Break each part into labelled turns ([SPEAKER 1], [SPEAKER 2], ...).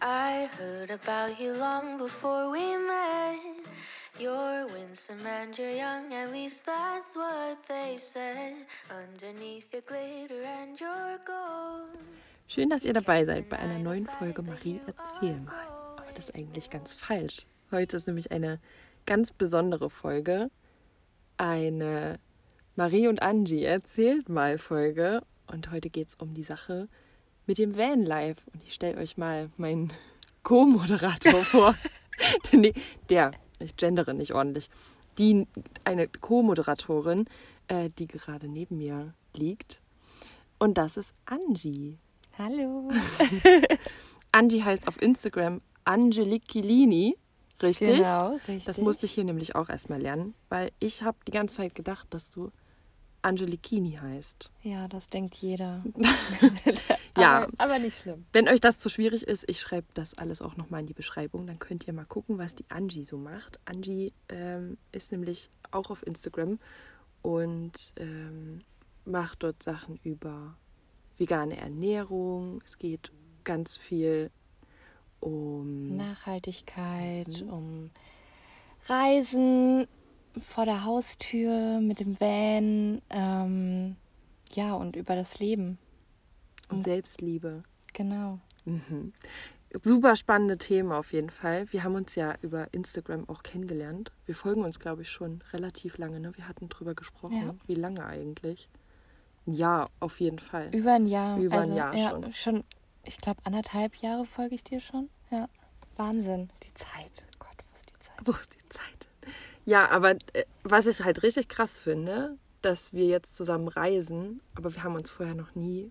[SPEAKER 1] I heard about you long before we met. You're winsome and you're young, at least that's what they said. Underneath your glitter and your gold.
[SPEAKER 2] Schön, dass ihr dabei seid bei einer neuen Folge Marie erzähl mal. Aber das ist eigentlich ganz falsch. Heute ist nämlich eine ganz besondere Folge. Eine Marie und Angie erzählt mal Folge. Und heute geht es um die Sache mit dem Vanlife. Und ich stelle euch mal meinen Co-Moderator vor. nee, der, ich gendere nicht ordentlich. Die, eine Co-Moderatorin, äh, die gerade neben mir liegt. Und das ist Angie.
[SPEAKER 3] Hallo.
[SPEAKER 2] Angie heißt auf Instagram Angelikilini. Richtig?
[SPEAKER 3] Genau, richtig.
[SPEAKER 2] Das musste ich hier nämlich auch erstmal lernen, weil ich habe die ganze Zeit gedacht, dass du Angelikini heißt.
[SPEAKER 3] Ja, das denkt jeder.
[SPEAKER 2] Ja.
[SPEAKER 3] aber, aber nicht schlimm.
[SPEAKER 2] Wenn euch das zu schwierig ist, ich schreibe das alles auch nochmal in die Beschreibung. Dann könnt ihr mal gucken, was die Angie so macht. Angie ähm, ist nämlich auch auf Instagram und ähm, macht dort Sachen über vegane Ernährung. Es geht ganz viel um
[SPEAKER 3] Nachhaltigkeit,
[SPEAKER 2] Mhm.
[SPEAKER 3] um Reisen vor der Haustür mit dem Van, ähm, ja, und über das Leben.
[SPEAKER 2] und Selbstliebe.
[SPEAKER 3] Genau.
[SPEAKER 2] Mhm. Super spannende Themen auf jeden Fall. Wir haben uns ja über Instagram auch kennengelernt. Wir folgen uns, glaube ich, schon relativ lange. Ne? Wir hatten drüber gesprochen.
[SPEAKER 3] Ja.
[SPEAKER 2] Wie lange eigentlich? Ein Jahr auf jeden Fall.
[SPEAKER 3] Über ein Jahr.
[SPEAKER 2] Über ein
[SPEAKER 3] also,
[SPEAKER 2] Jahr
[SPEAKER 3] ja,
[SPEAKER 2] schon.
[SPEAKER 3] ich glaube, anderthalb Jahre folge ich dir schon. Ja. Wahnsinn. Die Zeit. Gott, wo ist die Zeit?
[SPEAKER 2] Wo ist die Zeit? Ja, aber äh, was ich halt richtig krass finde, dass wir jetzt zusammen reisen, aber wir haben uns vorher noch nie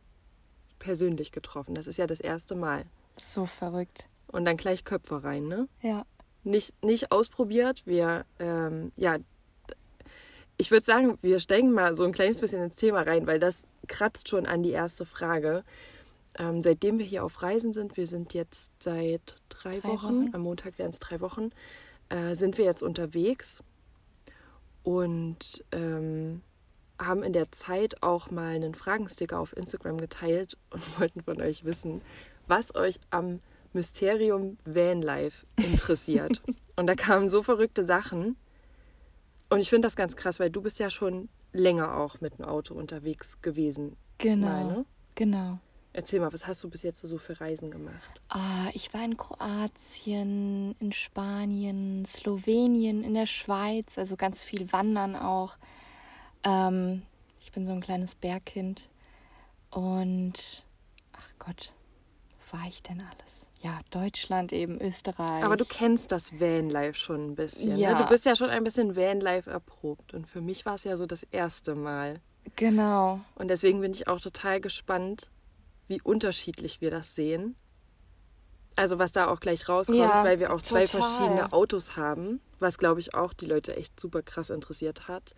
[SPEAKER 2] persönlich getroffen. Das ist ja das erste Mal.
[SPEAKER 3] So verrückt.
[SPEAKER 2] Und dann gleich Köpfe rein, ne?
[SPEAKER 3] Ja.
[SPEAKER 2] nicht, nicht ausprobiert. Wir, ähm, ja, ich würde sagen, wir steigen mal so ein kleines bisschen ins Thema rein, weil das kratzt schon an die erste Frage. Ähm, seitdem wir hier auf Reisen sind, wir sind jetzt seit drei,
[SPEAKER 3] Drei
[SPEAKER 2] Wochen,
[SPEAKER 3] Wochen.
[SPEAKER 2] am Montag wären es drei Wochen, äh, sind wir jetzt unterwegs und ähm, haben in der Zeit auch mal einen Fragensticker auf Instagram geteilt und wollten von euch wissen, was euch am Mysterium Vanlife interessiert. und da kamen so verrückte Sachen. Und ich finde das ganz krass, weil du bist ja schon länger auch mit dem Auto unterwegs gewesen.
[SPEAKER 3] Genau.
[SPEAKER 2] Mal, ne?
[SPEAKER 3] Genau.
[SPEAKER 2] Erzähl mal, was hast du bis jetzt so für Reisen gemacht?
[SPEAKER 3] Ah, ich war in Kroatien, in Spanien, Slowenien, in der Schweiz, also ganz viel Wandern auch. Ähm, ich bin so ein kleines Bergkind. Und, ach Gott, wo war ich denn alles? Ja, Deutschland eben, Österreich.
[SPEAKER 2] Aber du kennst das Vanlife schon ein bisschen.
[SPEAKER 3] Ja.
[SPEAKER 2] Ne? Du bist ja schon ein bisschen Vanlife erprobt. Und für mich war es ja so das erste Mal.
[SPEAKER 3] Genau.
[SPEAKER 2] Und deswegen bin ich auch total gespannt, wie unterschiedlich wir das sehen. Also was da auch gleich rauskommt,
[SPEAKER 3] Ja,
[SPEAKER 2] weil wir auch zwei
[SPEAKER 3] total.
[SPEAKER 2] verschiedene Autos haben, was glaube ich auch die Leute echt super krass interessiert hat,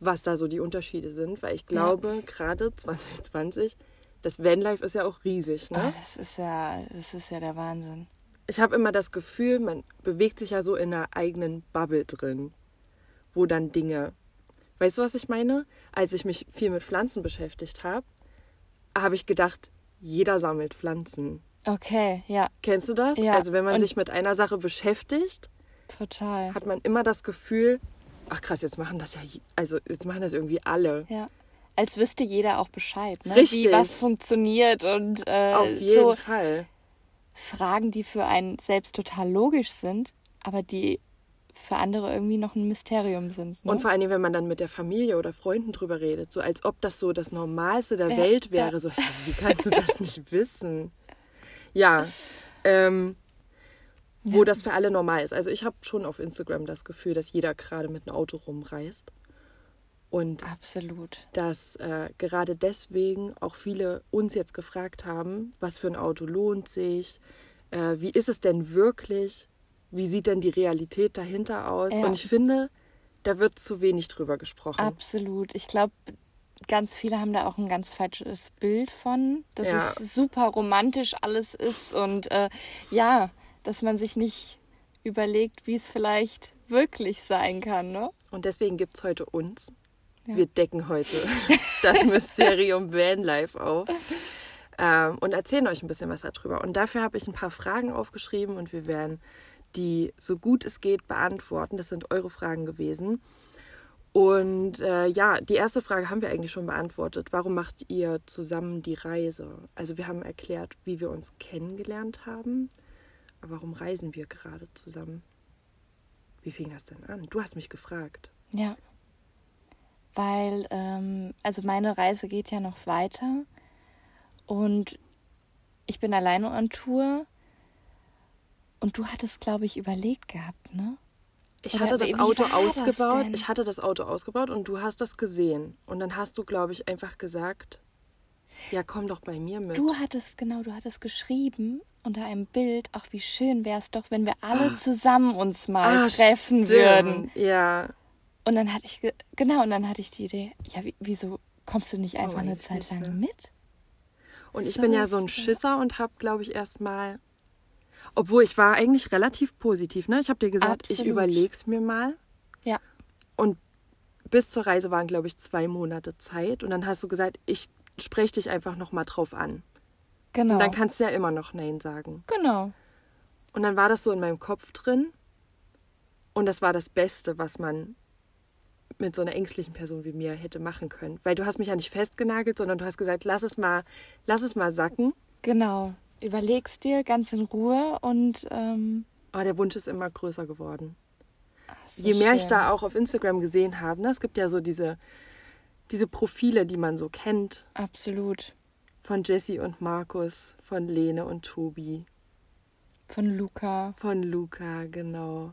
[SPEAKER 2] was da so die Unterschiede sind, weil ich glaube, gerade 2020, das Vanlife ist ja auch riesig, ne?
[SPEAKER 3] Ah, das ist ja, das ist ja der Wahnsinn.
[SPEAKER 2] Ich habe immer das Gefühl, man bewegt sich ja so in einer eigenen Bubble drin, wo dann Dinge. Weißt du, was ich meine? Als ich mich viel mit Pflanzen beschäftigt habe, habe ich gedacht, jeder sammelt Pflanzen.
[SPEAKER 3] Okay, ja,
[SPEAKER 2] Kennst du das?
[SPEAKER 3] Ja,
[SPEAKER 2] Also wenn man
[SPEAKER 3] und-
[SPEAKER 2] sich mit einer Sache beschäftigt,
[SPEAKER 3] total.
[SPEAKER 2] hat man immer das Gefühl, ach krass, jetzt machen das ja, also jetzt machen das irgendwie alle.
[SPEAKER 3] Ja. Als wüsste jeder auch Bescheid, ne?
[SPEAKER 2] Richtig.
[SPEAKER 3] Wie was funktioniert und äh,
[SPEAKER 2] Auf jeden
[SPEAKER 3] so
[SPEAKER 2] Fall.
[SPEAKER 3] Fragen, die für einen selbst total logisch sind, aber die für andere irgendwie noch ein Mysterium sind. Ne?
[SPEAKER 2] Und vor allem, wenn man dann mit der Familie oder Freunden drüber redet, so als ob das so das Normalste der
[SPEAKER 3] Ja,
[SPEAKER 2] Welt wäre.
[SPEAKER 3] ja.
[SPEAKER 2] So, wie kannst du das nicht wissen? Ja, ähm, wo
[SPEAKER 3] Ja.
[SPEAKER 2] das für alle normal ist. Also ich habe schon auf Instagram das Gefühl, dass jeder gerade mit einem Auto rumreist. Und
[SPEAKER 3] Absolut.
[SPEAKER 2] dass äh, gerade deswegen auch viele uns jetzt gefragt haben, was für ein Auto lohnt sich, äh, wie ist es denn wirklich, wie sieht denn die Realität dahinter aus.
[SPEAKER 3] Ja.
[SPEAKER 2] Und ich finde, da wird zu wenig drüber gesprochen.
[SPEAKER 3] Absolut. Ich glaube, ganz viele haben da auch ein ganz falsches Bild von, dass
[SPEAKER 2] Ja.
[SPEAKER 3] es super romantisch alles ist und äh, ja, dass man sich nicht überlegt, wie es vielleicht wirklich sein kann, ne?
[SPEAKER 2] Und deswegen gibt es heute uns.
[SPEAKER 3] Ja.
[SPEAKER 2] Wir decken heute das Mysterium Vanlife auf. ähm, und erzählen euch ein bisschen was darüber. Und dafür habe ich ein paar Fragen aufgeschrieben und wir werden die so gut es geht beantworten. Das sind eure Fragen gewesen. Und äh, ja, die erste Frage haben wir eigentlich schon beantwortet. Warum macht ihr zusammen die Reise? Also wir haben erklärt, wie wir uns kennengelernt haben. Aber warum reisen wir gerade zusammen? Wie fing das denn an? Du hast mich gefragt.
[SPEAKER 3] Ja. Weil, ähm, also meine Reise geht ja noch weiter. Und ich bin alleine an Tour. Und du hattest, glaube ich, überlegt gehabt, ne?
[SPEAKER 2] Ich
[SPEAKER 3] Oder
[SPEAKER 2] hatte das Auto
[SPEAKER 3] das
[SPEAKER 2] ausgebaut.
[SPEAKER 3] denn?
[SPEAKER 2] Ich hatte das Auto ausgebaut und du hast das gesehen. Und dann hast du, glaube ich, einfach gesagt, ja, komm doch bei mir mit.
[SPEAKER 3] Du hattest, genau, du hattest geschrieben unter einem Bild, ach, wie schön wäre es doch, wenn wir alle zusammen uns mal
[SPEAKER 2] Ah,
[SPEAKER 3] treffen
[SPEAKER 2] stimmt.
[SPEAKER 3] würden.
[SPEAKER 2] Ja.
[SPEAKER 3] Und dann hatte ich, ge- genau, und dann hatte ich die Idee, ja, wie, wieso kommst du nicht einfach eine
[SPEAKER 2] eigentlich
[SPEAKER 3] Zeit lang
[SPEAKER 2] ne?
[SPEAKER 3] mit?
[SPEAKER 2] Und ich
[SPEAKER 3] So
[SPEAKER 2] bin ja so ein. Schisser und habe, glaube ich, erstmal. Obwohl ich war eigentlich relativ positiv, ne? Ich habe dir gesagt, ich
[SPEAKER 3] Absolut.
[SPEAKER 2] überleg's mir mal.
[SPEAKER 3] Ja,
[SPEAKER 2] Und bis zur Reise waren, glaube ich, zwei Monate Zeit. Und dann hast du gesagt, ich spreche dich einfach nochmal drauf an.
[SPEAKER 3] genau.
[SPEAKER 2] Und dann kannst du ja immer noch Nein sagen.
[SPEAKER 3] genau.
[SPEAKER 2] Und dann war das so in meinem Kopf drin. Und das war das Beste, was man mit so einer ängstlichen Person wie mir hätte machen können. Weil du hast mich ja nicht festgenagelt, sondern du hast gesagt, lass es mal, lass es mal sacken.
[SPEAKER 3] Genau. Überlegst dir ganz in Ruhe und ähm,
[SPEAKER 2] Aber der Wunsch ist immer größer geworden.
[SPEAKER 3] so
[SPEAKER 2] Je mehr ich
[SPEAKER 3] schön.
[SPEAKER 2] da auch auf Instagram gesehen habe, ne, es gibt ja so diese, diese Profile, die man so kennt,
[SPEAKER 3] Absolut.
[SPEAKER 2] von Jessie und Markus, von Lene und Tobi,
[SPEAKER 3] Von Luca.
[SPEAKER 2] von Luca, genau.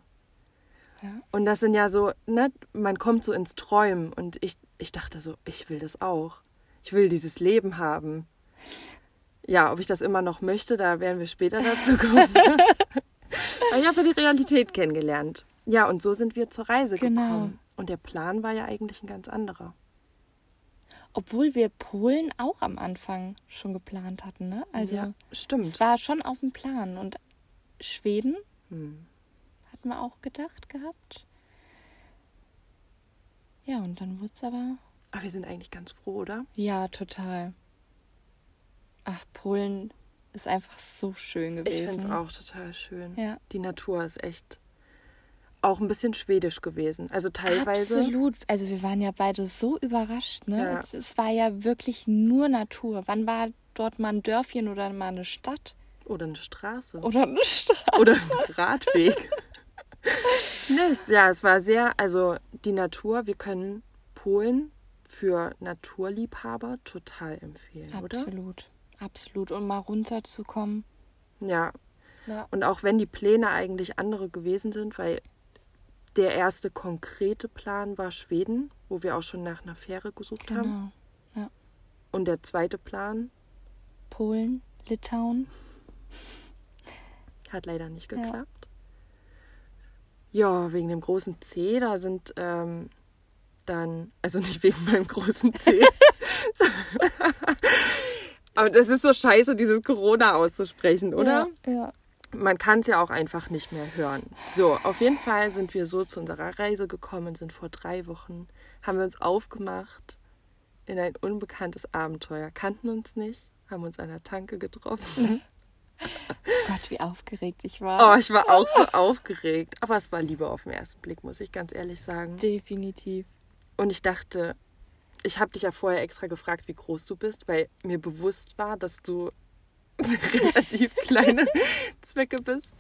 [SPEAKER 3] Ja.
[SPEAKER 2] Und das sind ja so, ne, man kommt so ins Träumen und ich, ich dachte so, ich will das auch. Ich will dieses Leben haben. Ja, ob ich das immer noch möchte, da werden wir später dazu kommen. Aber ich habe die Realität kennengelernt. Ja, und so sind wir zur Reise
[SPEAKER 3] Genau.
[SPEAKER 2] gekommen. Und der Plan war ja eigentlich ein ganz anderer.
[SPEAKER 3] Obwohl wir Polen auch am Anfang schon geplant hatten, ne? Also
[SPEAKER 2] ja, stimmt.
[SPEAKER 3] es war schon auf dem Plan. Und Schweden
[SPEAKER 2] Hm.
[SPEAKER 3] hatten wir auch gedacht gehabt. Ja, und dann wurde es aber.
[SPEAKER 2] Aber wir sind eigentlich ganz froh, oder?
[SPEAKER 3] Ja, total. Ach, Polen ist einfach so schön gewesen.
[SPEAKER 2] Ich finde es auch total schön.
[SPEAKER 3] Ja.
[SPEAKER 2] Die Natur ist echt auch ein bisschen schwedisch gewesen. Also teilweise.
[SPEAKER 3] Absolut. Also wir waren ja beide so überrascht, ne?
[SPEAKER 2] Ja.
[SPEAKER 3] Es war ja wirklich nur Natur. Wann war dort mal ein Dörfchen oder mal eine Stadt?
[SPEAKER 2] Oder eine Straße.
[SPEAKER 3] Oder eine Stadt?
[SPEAKER 2] Oder ein Radweg. Nichts. Ja, es war sehr, also die Natur, wir können Polen für Naturliebhaber total empfehlen, oder?
[SPEAKER 3] Absolut. Absolut. Und mal runterzukommen.
[SPEAKER 2] Ja.
[SPEAKER 3] Ja.
[SPEAKER 2] Und auch wenn die Pläne eigentlich andere gewesen sind, weil der erste konkrete Plan war Schweden, wo wir auch schon nach einer Fähre gesucht haben.
[SPEAKER 3] Genau.
[SPEAKER 2] Und der zweite Plan
[SPEAKER 3] Polen, Litauen.
[SPEAKER 2] hat leider nicht
[SPEAKER 3] Ja.
[SPEAKER 2] geklappt. Ja, wegen dem großen C, da sind ähm, dann, also nicht wegen meinem großen C. Aber das ist so scheiße, dieses Corona auszusprechen, oder?
[SPEAKER 3] Ja. ja.
[SPEAKER 2] Man kann es ja auch einfach nicht mehr hören. So, auf jeden Fall sind wir so zu unserer Reise gekommen, sind vor drei Wochen, haben wir uns aufgemacht in ein unbekanntes Abenteuer, kannten uns nicht, haben uns an der Tanke getroffen.
[SPEAKER 3] Gott, wie aufgeregt ich war.
[SPEAKER 2] Oh, ich war auch so aufgeregt. Aber es war Liebe auf den ersten Blick, muss ich ganz ehrlich sagen.
[SPEAKER 3] Definitiv.
[SPEAKER 2] Und ich dachte, ich habe dich ja vorher extra gefragt, wie groß du bist, weil mir bewusst war, dass du relativ kleine Zwecke bist.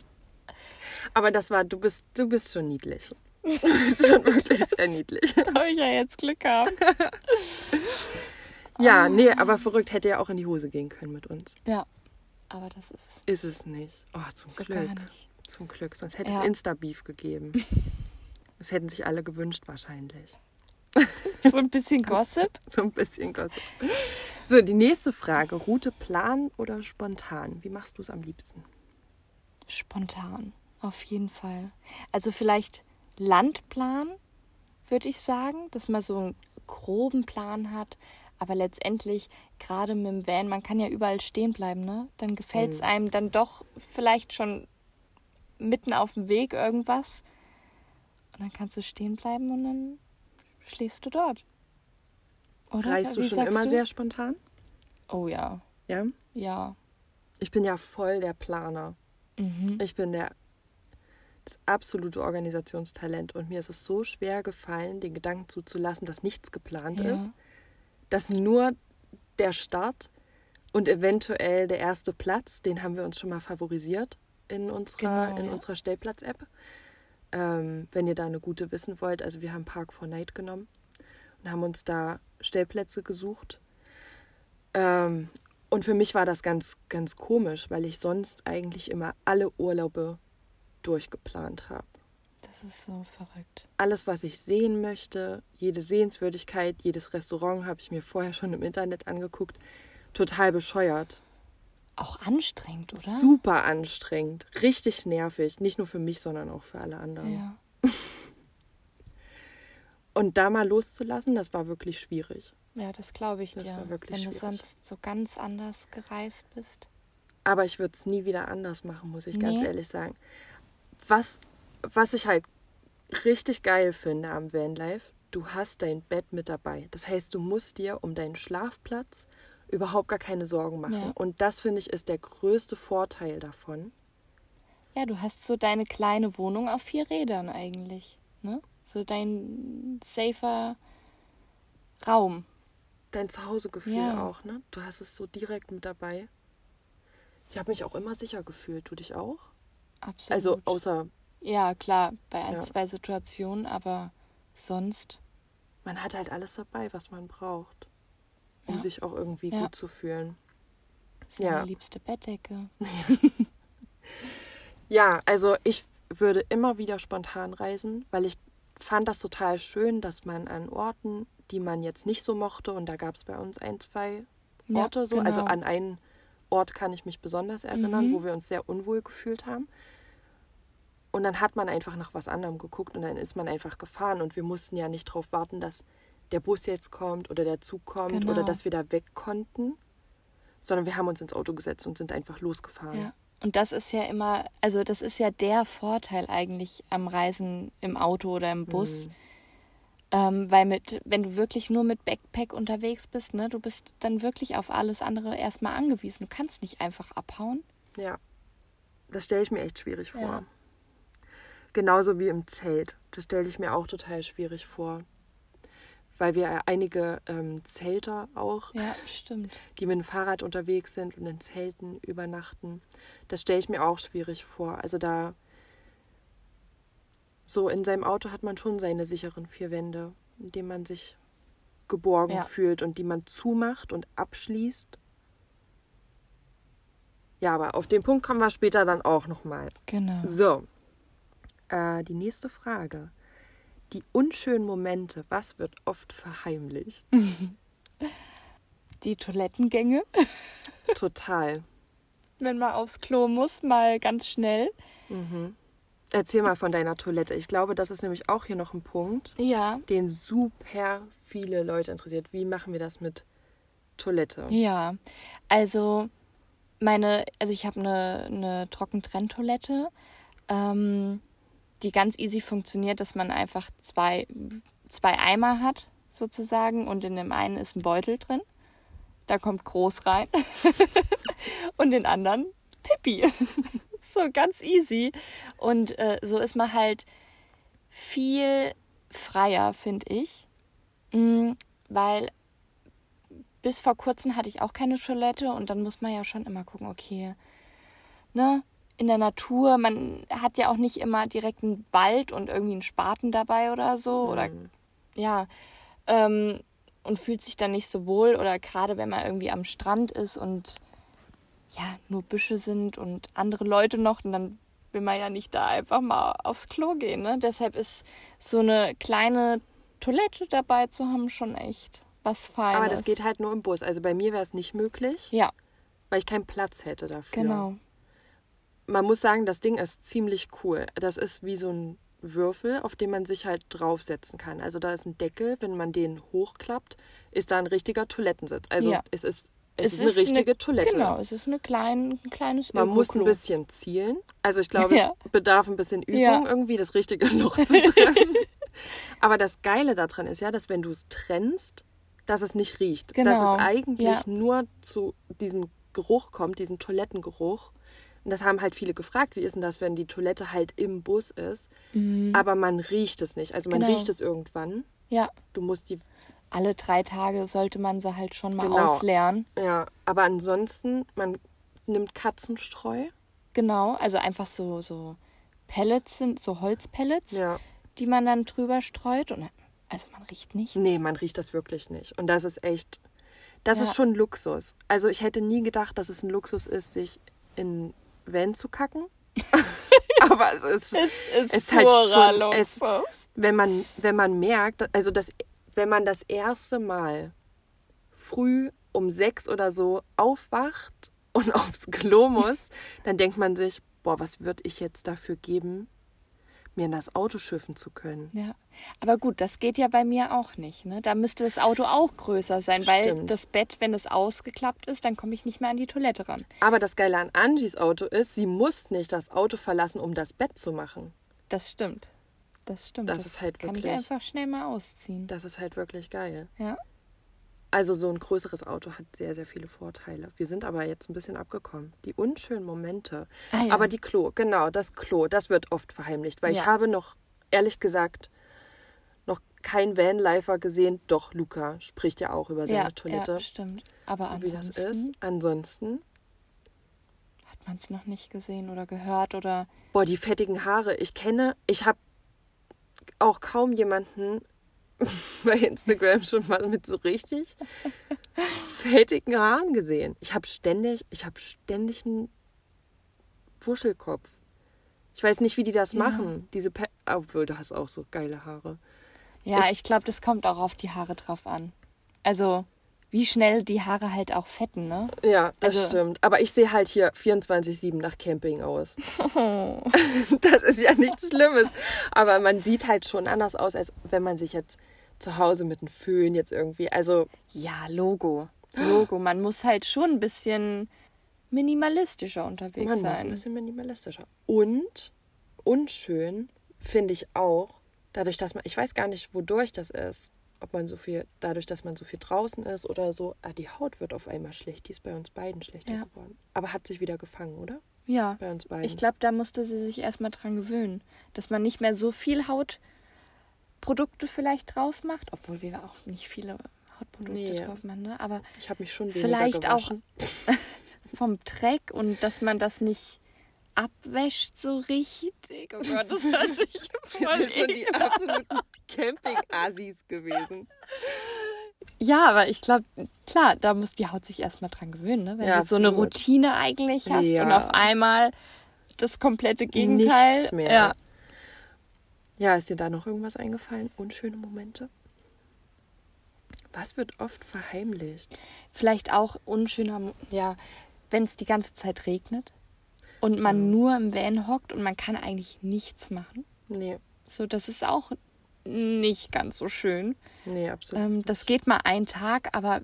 [SPEAKER 2] Aber das war, du bist, du bist schon niedlich. Du bist schon wirklich sehr niedlich.
[SPEAKER 3] Habe ich ja jetzt Glück gehabt.
[SPEAKER 2] Ja, nee, aber verrückt hätte ja auch in die Hose gehen können mit uns.
[SPEAKER 3] Ja. Aber das ist es
[SPEAKER 2] Ist es nicht. Oh, zum
[SPEAKER 3] so
[SPEAKER 2] Glück. Zum Glück. Sonst hätte
[SPEAKER 3] Ja.
[SPEAKER 2] es Insta-Beef gegeben. Das hätten sich alle gewünscht wahrscheinlich.
[SPEAKER 3] So ein bisschen Gossip.
[SPEAKER 2] So ein bisschen Gossip. So, die nächste Frage. Route planen oder spontan? Wie machst du es am liebsten?
[SPEAKER 3] Spontan, auf jeden Fall. Also vielleicht Landplan, würde ich sagen, dass man so einen groben Plan hat. Aber letztendlich, gerade mit dem Van, man kann ja überall stehen bleiben, ne? Dann gefällt es
[SPEAKER 2] Mhm.
[SPEAKER 3] einem dann doch vielleicht schon mitten auf dem Weg irgendwas. Und dann kannst du stehen bleiben und dann schläfst du dort. Oder?
[SPEAKER 2] Reist du
[SPEAKER 3] Wie
[SPEAKER 2] schon immer
[SPEAKER 3] du?
[SPEAKER 2] sehr spontan?
[SPEAKER 3] Oh ja.
[SPEAKER 2] Ja.
[SPEAKER 3] ja.
[SPEAKER 2] Ich bin ja voll der Planer.
[SPEAKER 3] Mhm.
[SPEAKER 2] Ich bin der das absolute Organisationstalent und mir ist es so schwer gefallen, den Gedanken zuzulassen, dass nichts geplant
[SPEAKER 3] Ja.
[SPEAKER 2] ist, dass nur der Start und eventuell der erste Platz, den haben wir uns schon mal favorisiert in unserer,
[SPEAKER 3] Genau,
[SPEAKER 2] in
[SPEAKER 3] ja.
[SPEAKER 2] unserer Stellplatz-App. Ähm, wenn ihr da eine gute wissen wollt, also wir haben Park for Night genommen und haben uns da Stellplätze gesucht. Ähm, und für mich war das ganz, ganz komisch, weil ich sonst eigentlich immer alle Urlaube durchgeplant habe.
[SPEAKER 3] Das ist so verrückt.
[SPEAKER 2] Alles, was ich sehen möchte, jede Sehenswürdigkeit, jedes Restaurant habe ich mir vorher schon im Internet angeguckt. Total bescheuert.
[SPEAKER 3] Auch anstrengend, oder?
[SPEAKER 2] Super anstrengend. Richtig nervig. Nicht nur für mich, sondern auch für alle anderen.
[SPEAKER 3] Ja.
[SPEAKER 2] Und da mal loszulassen, das war wirklich schwierig.
[SPEAKER 3] ja, das glaube ich
[SPEAKER 2] Das
[SPEAKER 3] dir.
[SPEAKER 2] war wirklich
[SPEAKER 3] Wenn du
[SPEAKER 2] schwierig.
[SPEAKER 3] sonst so ganz anders gereist bist.
[SPEAKER 2] Aber ich würde es nie wieder anders machen, muss ich ganz
[SPEAKER 3] Nee.
[SPEAKER 2] ehrlich sagen. Was, was ich halt richtig geil finde am Vanlife, du hast dein Bett mit dabei. Das heißt, du musst dir um deinen Schlafplatz überhaupt gar keine Sorgen machen.
[SPEAKER 3] Ja.
[SPEAKER 2] Und das finde ich ist der größte Vorteil davon.
[SPEAKER 3] Ja, du hast so deine kleine Wohnung auf vier Rädern eigentlich. Ne? So dein safer Raum.
[SPEAKER 2] Dein Zuhausegefühl
[SPEAKER 3] Ja.
[SPEAKER 2] auch, ne? Du hast es so direkt mit dabei. Ich habe mich auch immer sicher gefühlt. Du dich auch?
[SPEAKER 3] Absolut.
[SPEAKER 2] Also außer
[SPEAKER 3] ja, klar, bei ein,
[SPEAKER 2] Ja.
[SPEAKER 3] zwei Situationen, aber sonst.
[SPEAKER 2] man hat halt alles dabei, was man braucht, um
[SPEAKER 3] Ja.
[SPEAKER 2] sich auch irgendwie
[SPEAKER 3] Ja.
[SPEAKER 2] gut zu fühlen.
[SPEAKER 3] Seine
[SPEAKER 2] Ja.
[SPEAKER 3] liebste Bettdecke.
[SPEAKER 2] Ja, also ich würde immer wieder spontan reisen, weil ich fand das total schön, dass man an Orten, die man jetzt nicht so mochte, und da gab es bei uns ein, zwei
[SPEAKER 3] Ja,
[SPEAKER 2] Orte so, also
[SPEAKER 3] genau.
[SPEAKER 2] an einen Ort kann ich mich besonders erinnern,
[SPEAKER 3] Mhm.
[SPEAKER 2] wo wir uns sehr unwohl gefühlt haben. Und dann hat man einfach nach was anderem geguckt und dann ist man einfach gefahren und wir mussten ja nicht darauf warten, dass der Bus jetzt kommt oder der Zug kommt
[SPEAKER 3] Genau.
[SPEAKER 2] oder dass wir da weg konnten, sondern wir haben uns ins Auto gesetzt und sind einfach losgefahren.
[SPEAKER 3] Ja. Und das ist ja immer, also das ist ja der Vorteil eigentlich am Reisen im Auto oder im Bus.
[SPEAKER 2] Mhm.
[SPEAKER 3] Ähm, weil mit, wenn du wirklich nur mit Backpack unterwegs bist, ne, du bist dann wirklich auf alles andere erstmal angewiesen. Du kannst nicht einfach abhauen.
[SPEAKER 2] Ja, das stelle ich mir echt schwierig vor.
[SPEAKER 3] Ja.
[SPEAKER 2] Genauso wie im Zelt. Das stelle ich mir auch total schwierig vor. Weil wir einige ähm, Zelter auch,
[SPEAKER 3] Ja, stimmt.
[SPEAKER 2] die mit dem Fahrrad unterwegs sind und in Zelten übernachten. Das stelle ich mir auch schwierig vor. Also da so in seinem Auto hat man schon seine sicheren vier Wände, in denen man sich geborgen
[SPEAKER 3] Ja.
[SPEAKER 2] fühlt und die man zumacht und abschließt. Ja, aber auf den Punkt kommen wir später dann auch nochmal.
[SPEAKER 3] Genau.
[SPEAKER 2] So, äh, die nächste Frage. Die unschönen Momente, was wird oft verheimlicht?
[SPEAKER 3] Die Toilettengänge,
[SPEAKER 2] Total.
[SPEAKER 3] wenn man aufs Klo muss, mal ganz schnell.
[SPEAKER 2] Erzähl mal von deiner Toilette. Ich glaube, das ist nämlich auch hier noch ein Punkt,
[SPEAKER 3] Ja,
[SPEAKER 2] den super viele Leute interessiert. Wie machen wir das mit Toilette?
[SPEAKER 3] ja. Also meine, also ich habe eine, eine Trockentrenntoilette, ähm, die ganz easy funktioniert, dass man einfach zwei, zwei Eimer hat sozusagen und in dem einen ist ein Beutel drin. Da kommt groß rein und den anderen Pippi. so ganz easy. Und äh, so ist man halt viel freier, finde ich. Mm, weil bis vor kurzem hatte ich auch keine Toilette und dann muss man ja schon immer gucken, okay, ne, in der Natur, man hat ja auch nicht immer direkt einen Wald und irgendwie einen Spaten dabei oder so oder
[SPEAKER 2] Mhm.
[SPEAKER 3] ja, ähm, und fühlt sich dann nicht so wohl oder gerade wenn man irgendwie am Strand ist und ja, nur Büsche sind und andere Leute noch und dann will man ja nicht da einfach mal aufs Klo gehen, ne? Deshalb ist so eine kleine Toilette dabei zu haben schon echt was Feines.
[SPEAKER 2] Aber das geht halt nur im Bus. Also bei mir wäre es nicht möglich,
[SPEAKER 3] Ja,
[SPEAKER 2] weil ich keinen Platz hätte dafür.
[SPEAKER 3] genau.
[SPEAKER 2] Man muss sagen, das Ding ist ziemlich cool. Das ist wie so ein Würfel, auf den man sich halt draufsetzen kann. Also da ist ein Deckel, wenn man den hochklappt, ist da ein richtiger Toilettensitz. Also
[SPEAKER 3] Ja.
[SPEAKER 2] es ist, es ist eine richtige Toilette.
[SPEAKER 3] Genau, es ist eine klein, ein kleines
[SPEAKER 2] Man muss ein bisschen zielen. Also ich glaube,
[SPEAKER 3] Ja.
[SPEAKER 2] es bedarf ein bisschen Übung,
[SPEAKER 3] Ja.
[SPEAKER 2] irgendwie das richtige Loch zu treffen. Aber das Geile daran ist ja, dass wenn du es trennst, dass es nicht riecht. Dass
[SPEAKER 3] Genau.
[SPEAKER 2] es eigentlich
[SPEAKER 3] Ja.
[SPEAKER 2] nur zu diesem Geruch kommt, diesen Toilettengeruch. Und das haben halt viele gefragt, wie ist denn das, wenn die Toilette halt im Bus ist? Aber man riecht es nicht. Also man
[SPEAKER 3] Mhm. Genau.
[SPEAKER 2] riecht es irgendwann.
[SPEAKER 3] Ja.
[SPEAKER 2] Du musst die,
[SPEAKER 3] Alle drei Tage sollte man sie halt schon mal
[SPEAKER 2] Genau.
[SPEAKER 3] ausleeren.
[SPEAKER 2] ja, aber ansonsten, man nimmt Katzenstreu.
[SPEAKER 3] Genau, also einfach so, so Pellets sind, so Holzpellets,
[SPEAKER 2] Ja.
[SPEAKER 3] die man dann drüber streut. Und also man riecht nichts.
[SPEAKER 2] Nee, man riecht das wirklich nicht. Und das ist echt, das
[SPEAKER 3] Ja.
[SPEAKER 2] ist schon Luxus. Also ich hätte nie gedacht, dass es ein Luxus ist, sich in Van zu kacken. Aber es ist,
[SPEAKER 3] ist,
[SPEAKER 2] ist halt schon, es, wenn man, wenn man merkt, also das, wenn man das erste Mal früh um sechs oder so aufwacht und aufs Klo muss, dann denkt man sich, boah, was würde ich jetzt dafür geben, mir in das Auto schiffen zu können?
[SPEAKER 3] Ja, aber gut, das geht ja bei mir auch nicht. Ne? Da müsste das Auto auch größer sein, weil
[SPEAKER 2] Stimmt.
[SPEAKER 3] das Bett, wenn es ausgeklappt ist, dann komme ich nicht mehr an die Toilette ran.
[SPEAKER 2] Aber das Geile an Angies Auto ist, sie muss nicht das Auto verlassen, um das Bett zu machen.
[SPEAKER 3] Das stimmt. Das stimmt.
[SPEAKER 2] Das ist halt
[SPEAKER 3] Kann ich
[SPEAKER 2] wirklich-
[SPEAKER 3] einfach schnell mal ausziehen.
[SPEAKER 2] Das ist halt wirklich geil.
[SPEAKER 3] Ja.
[SPEAKER 2] Also so ein größeres Auto hat sehr, sehr viele Vorteile. Wir sind aber jetzt ein bisschen abgekommen. Die unschönen Momente.
[SPEAKER 3] Ah, ja.
[SPEAKER 2] Aber die Klo, genau, das Klo, das wird oft verheimlicht. Weil ich
[SPEAKER 3] Ja.
[SPEAKER 2] habe noch, ehrlich gesagt, noch kein Vanlifer gesehen. Doch, Luca spricht ja auch über seine
[SPEAKER 3] ja,
[SPEAKER 2] Toilette.
[SPEAKER 3] ja, stimmt. Aber
[SPEAKER 2] wie das ist.
[SPEAKER 3] ansonsten
[SPEAKER 2] Ansonsten,
[SPEAKER 3] hat man es noch nicht gesehen oder gehört oder
[SPEAKER 2] boah, die fettigen Haare. Ich kenne, ich habe auch kaum jemanden bei Instagram schon mal mit so richtig fettigen Haaren gesehen. Ich habe ständig, ich habe ständig einen Wuschelkopf. Ich weiß nicht, wie die das
[SPEAKER 3] Ja.
[SPEAKER 2] machen. Diese, Pe obwohl du hast auch so geile Haare.
[SPEAKER 3] Ja,
[SPEAKER 2] Ich-
[SPEAKER 3] ich, glaube, das kommt auch auf die Haare drauf an. Also, wie schnell die Haare halt auch fetten, ne?
[SPEAKER 2] Ja, das
[SPEAKER 3] Also-
[SPEAKER 2] stimmt. Aber ich sehe halt hier 24-7 nach Camping aus. das ist ja nichts Schlimmes. Aber man sieht halt schon anders aus, als wenn man sich jetzt zu Hause mit einem Föhn jetzt irgendwie. Also,
[SPEAKER 3] Ja, Logo. Logo. Man muss halt schon ein bisschen minimalistischer unterwegs
[SPEAKER 2] man muss ein
[SPEAKER 3] sein.
[SPEAKER 2] bisschen minimalistischer. Und unschön finde ich auch, dadurch, dass man, ich weiß gar nicht, wodurch das ist. Ob man so viel, dadurch, dass man so viel draußen ist oder so, ah, die Haut wird auf einmal schlecht. Die ist bei uns beiden schlechter
[SPEAKER 3] Ja.
[SPEAKER 2] geworden. Aber hat sich wieder gefangen, oder?
[SPEAKER 3] Ja.
[SPEAKER 2] Bei uns beiden.
[SPEAKER 3] Ich glaube, da musste sie sich erstmal dran gewöhnen, dass man nicht mehr so viel Hautprodukte vielleicht drauf macht, obwohl wir auch nicht viele Hautprodukte
[SPEAKER 2] Nee.
[SPEAKER 3] drauf machen, ne? aber
[SPEAKER 2] ich habe mich schon
[SPEAKER 3] vielleicht auch vom Dreck und dass man das nicht abwäscht so richtig. Oh Gott, das hört sich
[SPEAKER 2] Wir
[SPEAKER 3] voll
[SPEAKER 2] sind schon die absoluten Camping-Asis gewesen.
[SPEAKER 3] Ja, aber ich glaube, klar, da muss die Haut sich erstmal dran gewöhnen, ne? Wenn
[SPEAKER 2] Ja,
[SPEAKER 3] du so eine. Routine eigentlich hast
[SPEAKER 2] Ja.
[SPEAKER 3] und auf einmal das komplette Gegenteil.
[SPEAKER 2] Nichts mehr.
[SPEAKER 3] Ja.
[SPEAKER 2] Ja, ist dir da noch irgendwas eingefallen? Unschöne Momente? Was wird oft verheimlicht?
[SPEAKER 3] Vielleicht auch unschöner, ja, wenn es die ganze Zeit regnet und man nur im Van hockt und man kann eigentlich nichts machen.
[SPEAKER 2] Nee,
[SPEAKER 3] So, das ist auch nicht ganz so schön.
[SPEAKER 2] nee, absolut.
[SPEAKER 3] Ähm, das geht mal einen Tag, aber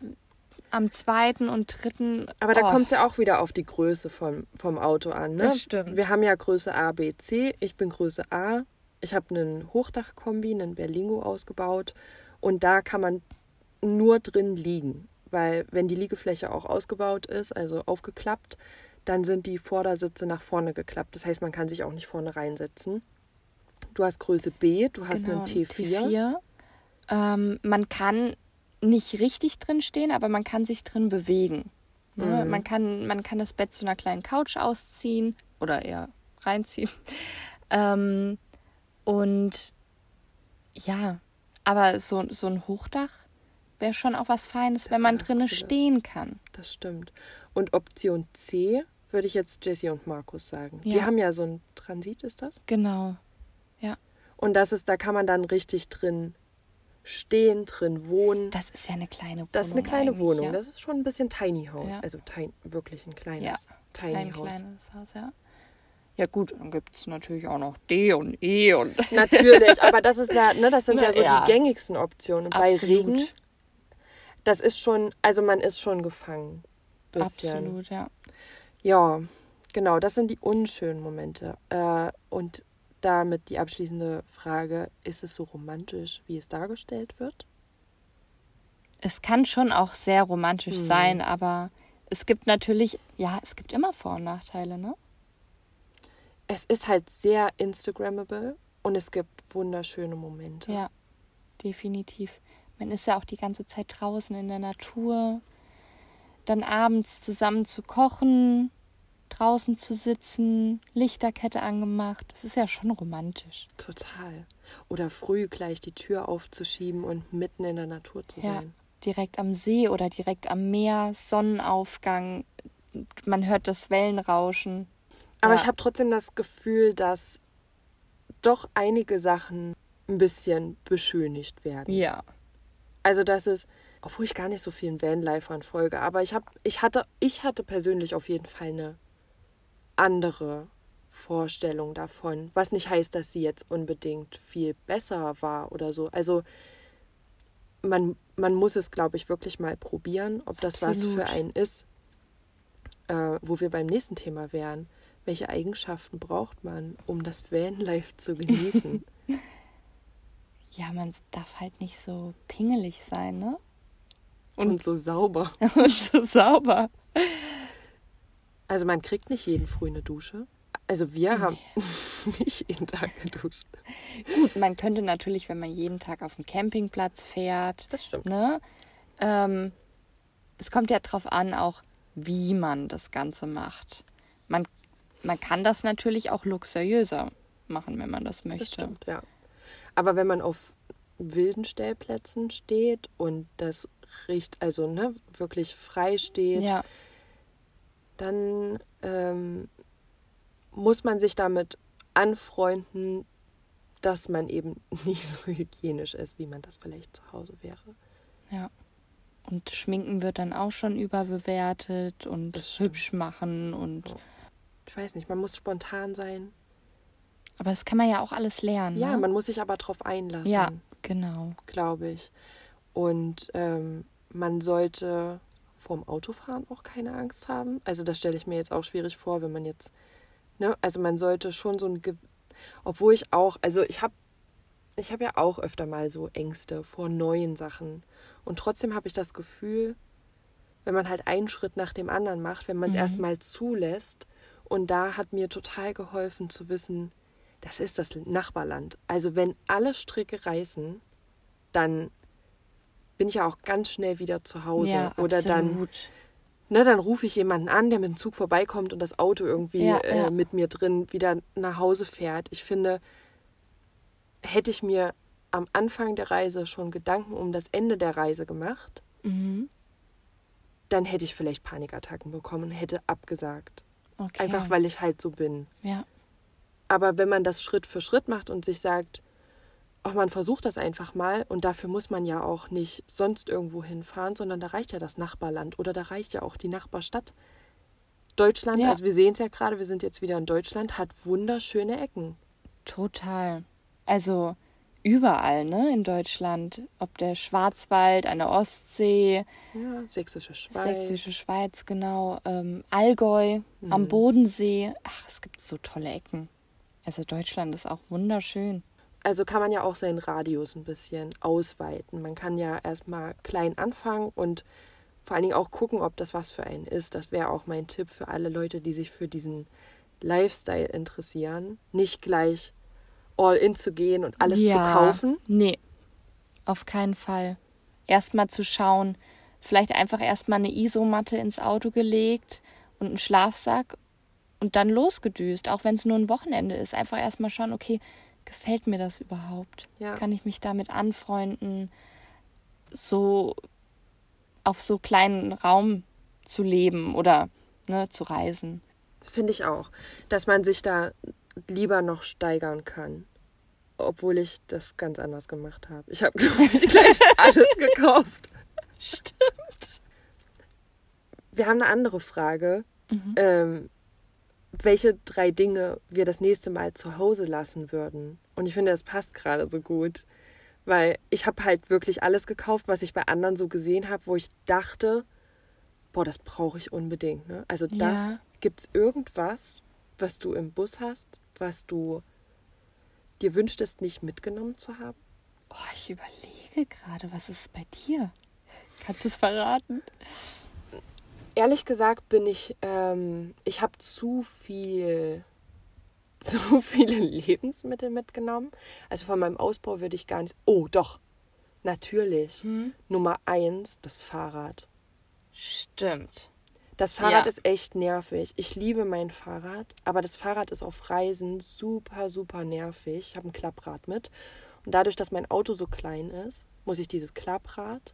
[SPEAKER 3] am zweiten und dritten.
[SPEAKER 2] Aber da
[SPEAKER 3] oh,
[SPEAKER 2] kommt es ja auch wieder auf die Größe vom, vom Auto an. Ne?
[SPEAKER 3] Das stimmt.
[SPEAKER 2] Wir haben ja Größe A, B, C. Ich bin Größe A. Ich habe einen Hochdachkombi, einen Berlingo ausgebaut. Und da kann man nur drin liegen. Weil wenn die Liegefläche auch ausgebaut ist, also aufgeklappt, dann sind die Vordersitze nach vorne geklappt. Das heißt, man kann sich auch nicht vorne reinsetzen. Du hast Größe B, du hast
[SPEAKER 3] genau,
[SPEAKER 2] einen T4.
[SPEAKER 3] T4. Ähm, man kann nicht richtig drin stehen, aber man kann sich drin bewegen. Ne?
[SPEAKER 2] Mhm.
[SPEAKER 3] Man, kann, man kann das Bett zu einer kleinen Couch ausziehen oder eher reinziehen. Ähm, und ja, aber so, so ein Hochdach wäre schon auch was Feines,
[SPEAKER 2] Das
[SPEAKER 3] wenn man
[SPEAKER 2] Cooles.
[SPEAKER 3] stehen kann.
[SPEAKER 2] Das stimmt. Und Option C würde ich jetzt Jessie und Markus sagen. Die
[SPEAKER 3] Ja.
[SPEAKER 2] haben ja so ein Transit, ist das?
[SPEAKER 3] Genau.
[SPEAKER 2] Und das ist, da kann man dann richtig drin stehen, drin wohnen.
[SPEAKER 3] Das ist ja eine kleine Wohnung.
[SPEAKER 2] Das ist eine kleine Wohnung.
[SPEAKER 3] Ja.
[SPEAKER 2] Das ist schon ein bisschen Tiny House.
[SPEAKER 3] Ja.
[SPEAKER 2] Also ti wirklich ein kleines
[SPEAKER 3] Ja,
[SPEAKER 2] Tiny
[SPEAKER 3] Kein
[SPEAKER 2] House.
[SPEAKER 3] kleines Haus, ja. Ja gut, dann gibt es natürlich auch noch D und E und
[SPEAKER 2] Natürlich, aber das ist ja, ne, das sind
[SPEAKER 3] Na
[SPEAKER 2] ja so
[SPEAKER 3] ja.
[SPEAKER 2] die gängigsten Optionen. Und Bei
[SPEAKER 3] Absolut.
[SPEAKER 2] Regen, das ist schon, also man ist schon gefangen. Bisschen.
[SPEAKER 3] Absolut, ja.
[SPEAKER 2] Ja, genau, das sind die unschönen Momente. Äh, und damit die abschließende Frage, ist es so romantisch, wie es dargestellt wird?
[SPEAKER 3] Es kann schon auch sehr romantisch
[SPEAKER 2] Mhm.
[SPEAKER 3] sein, aber es gibt natürlich, ja, es gibt immer Vor- und Nachteile, ne?
[SPEAKER 2] Es ist halt sehr Instagrammable und es gibt wunderschöne Momente.
[SPEAKER 3] Ja, definitiv. Man ist ja auch die ganze Zeit draußen in der Natur. Dann abends zusammen zu kochen, draußen zu sitzen, Lichterkette angemacht. Das ist ja schon romantisch.
[SPEAKER 2] Total. Oder früh gleich die Tür aufzuschieben und mitten in der Natur zu
[SPEAKER 3] Ja,
[SPEAKER 2] sein.
[SPEAKER 3] direkt am See oder direkt am Meer, Sonnenaufgang. Man hört das Wellenrauschen.
[SPEAKER 2] Aber
[SPEAKER 3] Ja.
[SPEAKER 2] ich habe trotzdem das Gefühl, dass doch einige Sachen ein bisschen beschönigt werden.
[SPEAKER 3] Ja.
[SPEAKER 2] Also das ist, obwohl ich gar nicht so vielen Vanlifern folge, aber ich habe, ich hatte, ich hatte persönlich auf jeden Fall eine andere Vorstellung davon, was nicht heißt, dass sie jetzt unbedingt viel besser war oder so. Also man, man muss es, glaube ich, wirklich mal probieren, ob das was
[SPEAKER 3] Absolut.
[SPEAKER 2] für einen ist, äh, wo wir beim nächsten Thema wären. Welche Eigenschaften braucht man, um das Vanlife zu genießen?
[SPEAKER 3] Ja, man darf halt nicht so pingelig sein, ne?
[SPEAKER 2] Und so sauber.
[SPEAKER 3] Und so sauber.
[SPEAKER 2] Also man kriegt nicht jeden früh eine Dusche. Also wir haben nicht jeden Tag geduscht.
[SPEAKER 3] Gut, man könnte natürlich, wenn man jeden Tag auf den Campingplatz fährt,
[SPEAKER 2] Das stimmt.
[SPEAKER 3] ne? Ähm, es kommt ja drauf an, auch wie man das Ganze macht. Man, man kann das natürlich auch luxuriöser machen, wenn man das möchte.
[SPEAKER 2] Das stimmt, ja. Aber wenn man auf wilden Stellplätzen steht und das riecht, also ne, wirklich frei steht,
[SPEAKER 3] Ja,
[SPEAKER 2] dann ähm, muss man sich damit anfreunden, dass man eben nicht so hygienisch ist, wie man das vielleicht zu Hause wäre.
[SPEAKER 3] ja. Und Schminken wird dann auch schon überbewertet und
[SPEAKER 2] Das
[SPEAKER 3] hübsch machen und
[SPEAKER 2] Ich weiß nicht, man muss spontan sein.
[SPEAKER 3] aber das kann man ja auch alles lernen.
[SPEAKER 2] Ja,
[SPEAKER 3] ne?
[SPEAKER 2] man muss sich aber drauf einlassen.
[SPEAKER 3] ja, genau.
[SPEAKER 2] glaube ich. Und ähm, man sollte vorm Autofahren auch keine Angst haben. Also das stelle ich mir jetzt auch schwierig vor, wenn man jetzt, ne, also man sollte schon so ein, Ge obwohl ich auch, also ich habe, ich habe ja auch öfter mal so Ängste vor neuen Sachen. Und trotzdem habe ich das Gefühl, wenn man halt einen Schritt nach dem anderen macht, wenn man es
[SPEAKER 3] Mhm.
[SPEAKER 2] erstmal zulässt. Und da hat mir total geholfen zu wissen, das ist das Nachbarland. Also wenn alle Stricke reißen, dann bin ich ja auch ganz schnell wieder zu Hause.
[SPEAKER 3] Ja,
[SPEAKER 2] Oder dann,
[SPEAKER 3] absolut.
[SPEAKER 2] ne, dann rufe ich jemanden an, der mit dem Zug vorbeikommt und das Auto irgendwie
[SPEAKER 3] Ja,
[SPEAKER 2] äh,
[SPEAKER 3] ja.
[SPEAKER 2] mit mir drin wieder nach Hause fährt. Ich finde, hätte ich mir am Anfang der Reise schon Gedanken um das Ende der Reise gemacht,
[SPEAKER 3] Mhm.
[SPEAKER 2] dann hätte ich vielleicht Panikattacken bekommen und hätte abgesagt.
[SPEAKER 3] Okay.
[SPEAKER 2] Einfach weil ich halt so bin.
[SPEAKER 3] Ja,
[SPEAKER 2] Aber wenn man das Schritt für Schritt macht und sich sagt, ach, man versucht das einfach mal und dafür muss man ja auch nicht sonst irgendwo hinfahren, sondern da reicht ja das Nachbarland oder da reicht ja auch die Nachbarstadt. Deutschland,
[SPEAKER 3] Ja.
[SPEAKER 2] also wir sehen es ja gerade, wir sind jetzt wieder in Deutschland, hat wunderschöne Ecken.
[SPEAKER 3] total. Also überall, ne, in Deutschland. Ob der Schwarzwald, eine Ostsee,
[SPEAKER 2] Ja, sächsische Schweiz.
[SPEAKER 3] Sächsische Schweiz, genau, ähm, Allgäu, am
[SPEAKER 2] Mhm.
[SPEAKER 3] Bodensee. Ach, es gibt so tolle Ecken. Also Deutschland ist auch wunderschön.
[SPEAKER 2] Also kann man ja auch seinen Radius ein bisschen ausweiten. Man kann ja erstmal klein anfangen und vor allen Dingen auch gucken, ob das was für einen ist. Das wäre auch mein Tipp für alle Leute, die sich für diesen Lifestyle interessieren. Nicht gleich all in zu gehen und alles zu kaufen.
[SPEAKER 3] Nee, auf keinen Fall. Erstmal zu schauen, vielleicht einfach erstmal eine Isomatte ins Auto gelegt und einen Schlafsack und dann losgedüst, auch wenn es nur ein Wochenende ist. Einfach erstmal schauen, okay, gefällt mir das überhaupt?
[SPEAKER 2] Ja.
[SPEAKER 3] Kann ich mich damit anfreunden, so auf so kleinen Raum zu leben oder ne, zu reisen?
[SPEAKER 2] Finde ich auch. Dass man sich da lieber noch steigern kann. Obwohl ich das ganz anders gemacht habe. Ich habe, glaube ich, gleich alles gekauft.
[SPEAKER 3] Stimmt.
[SPEAKER 2] Wir haben eine andere Frage. Ähm, welche drei Dinge wir das nächste Mal zu Hause lassen würden. Und ich finde, das passt gerade so gut. Weil ich habe halt wirklich alles gekauft, was ich bei anderen so gesehen habe, wo ich dachte, boah, das brauche ich unbedingt. Ne? Also das,
[SPEAKER 3] Ja.
[SPEAKER 2] gibt es irgendwas, was du im Bus hast, was du dir wünschtest, nicht mitgenommen zu haben?
[SPEAKER 3] Oh, ich überlege gerade, was ist bei dir? Kannst du es verraten?
[SPEAKER 2] Ehrlich gesagt bin ich, ähm, ich habe zu viel, zu viele Lebensmittel mitgenommen. Also von meinem Ausbau würde ich gar nicht. Oh, doch. Natürlich.
[SPEAKER 3] Hm?
[SPEAKER 2] Nummer eins, das Fahrrad.
[SPEAKER 3] Stimmt.
[SPEAKER 2] Das Fahrrad
[SPEAKER 3] Ja.
[SPEAKER 2] ist echt nervig. Ich liebe mein Fahrrad, aber das Fahrrad ist auf Reisen super, super nervig. Ich habe ein Klapprad mit. Und dadurch, dass mein Auto so klein ist, muss ich dieses Klapprad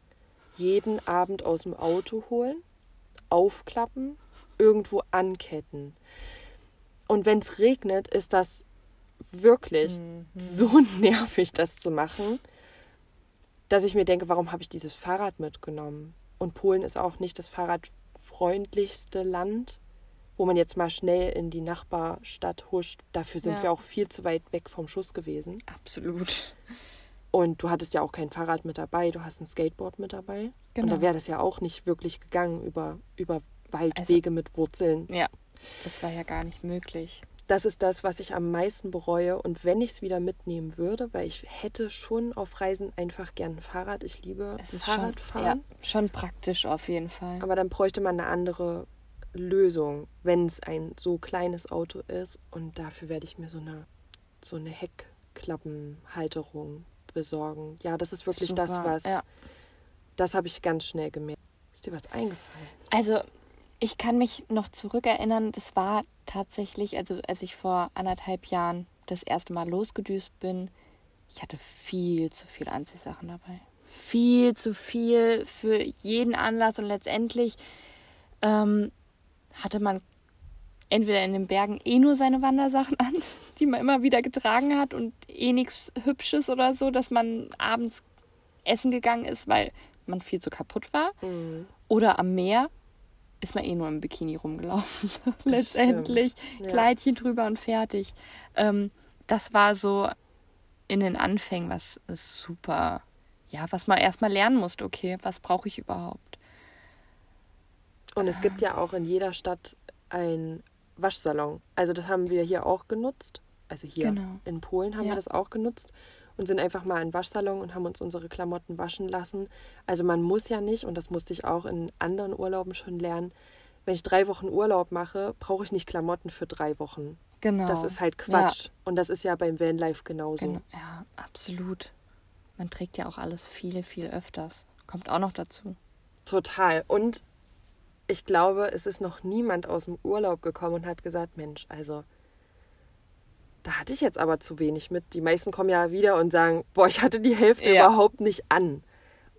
[SPEAKER 2] jeden Abend aus dem Auto holen, aufklappen, irgendwo anketten. Und wenn es regnet, ist das wirklich so nervig, das zu machen, dass ich mir denke, warum habe ich dieses Fahrrad mitgenommen? Und Polen ist auch nicht das fahrradfreundlichste Land, wo man jetzt mal schnell in die Nachbarstadt huscht. Dafür sind
[SPEAKER 3] Ja.
[SPEAKER 2] wir auch viel zu weit weg vom Schuss gewesen.
[SPEAKER 3] Absolut.
[SPEAKER 2] Und du hattest ja auch kein Fahrrad mit dabei, du hast ein Skateboard mit dabei. Und
[SPEAKER 3] Genau.
[SPEAKER 2] da wäre das ja auch nicht wirklich gegangen über, über Waldwege mit Wurzeln.
[SPEAKER 3] Ja, das war ja gar nicht möglich.
[SPEAKER 2] Das ist das, was ich am meisten bereue. Und wenn ich es wieder mitnehmen würde, weil ich hätte schon auf Reisen einfach gern ein Fahrrad. Ich liebe
[SPEAKER 3] Es ist schon,
[SPEAKER 2] Fahrradfahren.
[SPEAKER 3] ja, schon praktisch auf jeden Fall.
[SPEAKER 2] Aber dann bräuchte man eine andere Lösung, wenn es ein so kleines Auto ist. Und dafür werde ich mir so eine, so eine Heckklappenhalterung besorgen. Ja, das ist wirklich das,
[SPEAKER 3] Super,
[SPEAKER 2] was.
[SPEAKER 3] ja.
[SPEAKER 2] Das habe ich ganz schnell gemerkt. Ist dir was eingefallen?
[SPEAKER 3] Also, ich kann mich noch zurückerinnern, das war tatsächlich, also als ich vor anderthalb Jahren das erste Mal losgedüst bin, ich hatte viel zu viel Anziehsachen dabei. Viel zu viel für jeden Anlass und letztendlich ähm, hatte man entweder in den Bergen eh nur seine Wandersachen an, die man immer wieder getragen hat und eh nichts Hübsches oder so, dass man abends essen gegangen ist, weil man viel zu kaputt war. Oder am Meer ist man eh nur im Bikini rumgelaufen. Letztendlich.
[SPEAKER 2] Ja.
[SPEAKER 3] Kleidchen drüber und fertig. Ähm, das war so in den Anfängen, was ist super, ja, was man erstmal lernen musste, okay, was brauche ich überhaupt?
[SPEAKER 2] Und es gibt ja auch in jeder Stadt einen Waschsalon. Also das haben wir hier auch genutzt. Also hier
[SPEAKER 3] Genau.
[SPEAKER 2] in Polen haben
[SPEAKER 3] Ja.
[SPEAKER 2] wir das auch genutzt und sind einfach mal in den Waschsalon und haben uns unsere Klamotten waschen lassen. Also man muss ja nicht, und das musste ich auch in anderen Urlauben schon lernen, wenn ich drei Wochen Urlaub mache, brauche ich nicht Klamotten für drei Wochen.
[SPEAKER 3] Genau.
[SPEAKER 2] Das ist halt Quatsch. Und das ist ja beim Vanlife genauso.
[SPEAKER 3] Genau. Ja, absolut. Man trägt ja auch alles viel, viel öfters. Kommt auch noch dazu.
[SPEAKER 2] Total. Und ich glaube, es ist noch niemand aus dem Urlaub gekommen und hat gesagt, Mensch, also da hatte ich jetzt aber zu wenig mit. Die meisten kommen ja wieder und sagen, boah, ich hatte die Hälfte
[SPEAKER 3] Ja.
[SPEAKER 2] überhaupt nicht an.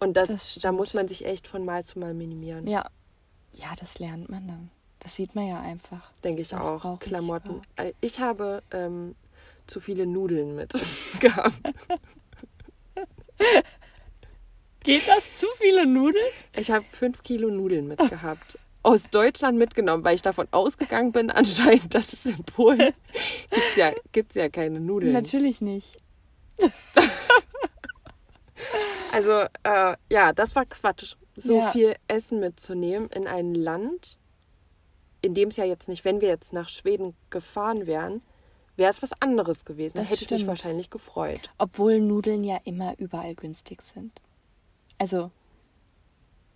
[SPEAKER 2] Und das,
[SPEAKER 3] Das
[SPEAKER 2] da muss man sich echt von Mal zu Mal minimieren.
[SPEAKER 3] Ja. Ja, das lernt man dann. Das sieht man ja einfach.
[SPEAKER 2] Denke ich
[SPEAKER 3] Das
[SPEAKER 2] auch.
[SPEAKER 3] ich
[SPEAKER 2] Klamotten.
[SPEAKER 3] überhaupt.
[SPEAKER 2] Äh, Ich habe ähm, zu viele Nudeln mit gehabt.
[SPEAKER 3] Geht das zu viele Nudeln?
[SPEAKER 2] Ich habe fünf Kilo Nudeln mitgehabt. Aus Deutschland mitgenommen, weil ich davon ausgegangen bin, anscheinend, dass es in Polen gibt's ja, gibt's ja keine Nudeln.
[SPEAKER 3] Natürlich nicht.
[SPEAKER 2] Also, äh, ja, das war Quatsch. So
[SPEAKER 3] Ja.
[SPEAKER 2] viel Essen mitzunehmen in ein Land, in dem es ja jetzt nicht, wenn wir jetzt nach Schweden gefahren wären, wäre es was anderes gewesen. Da
[SPEAKER 3] Das
[SPEAKER 2] hätte ich mich wahrscheinlich gefreut.
[SPEAKER 3] Obwohl Nudeln ja immer überall günstig sind. Also,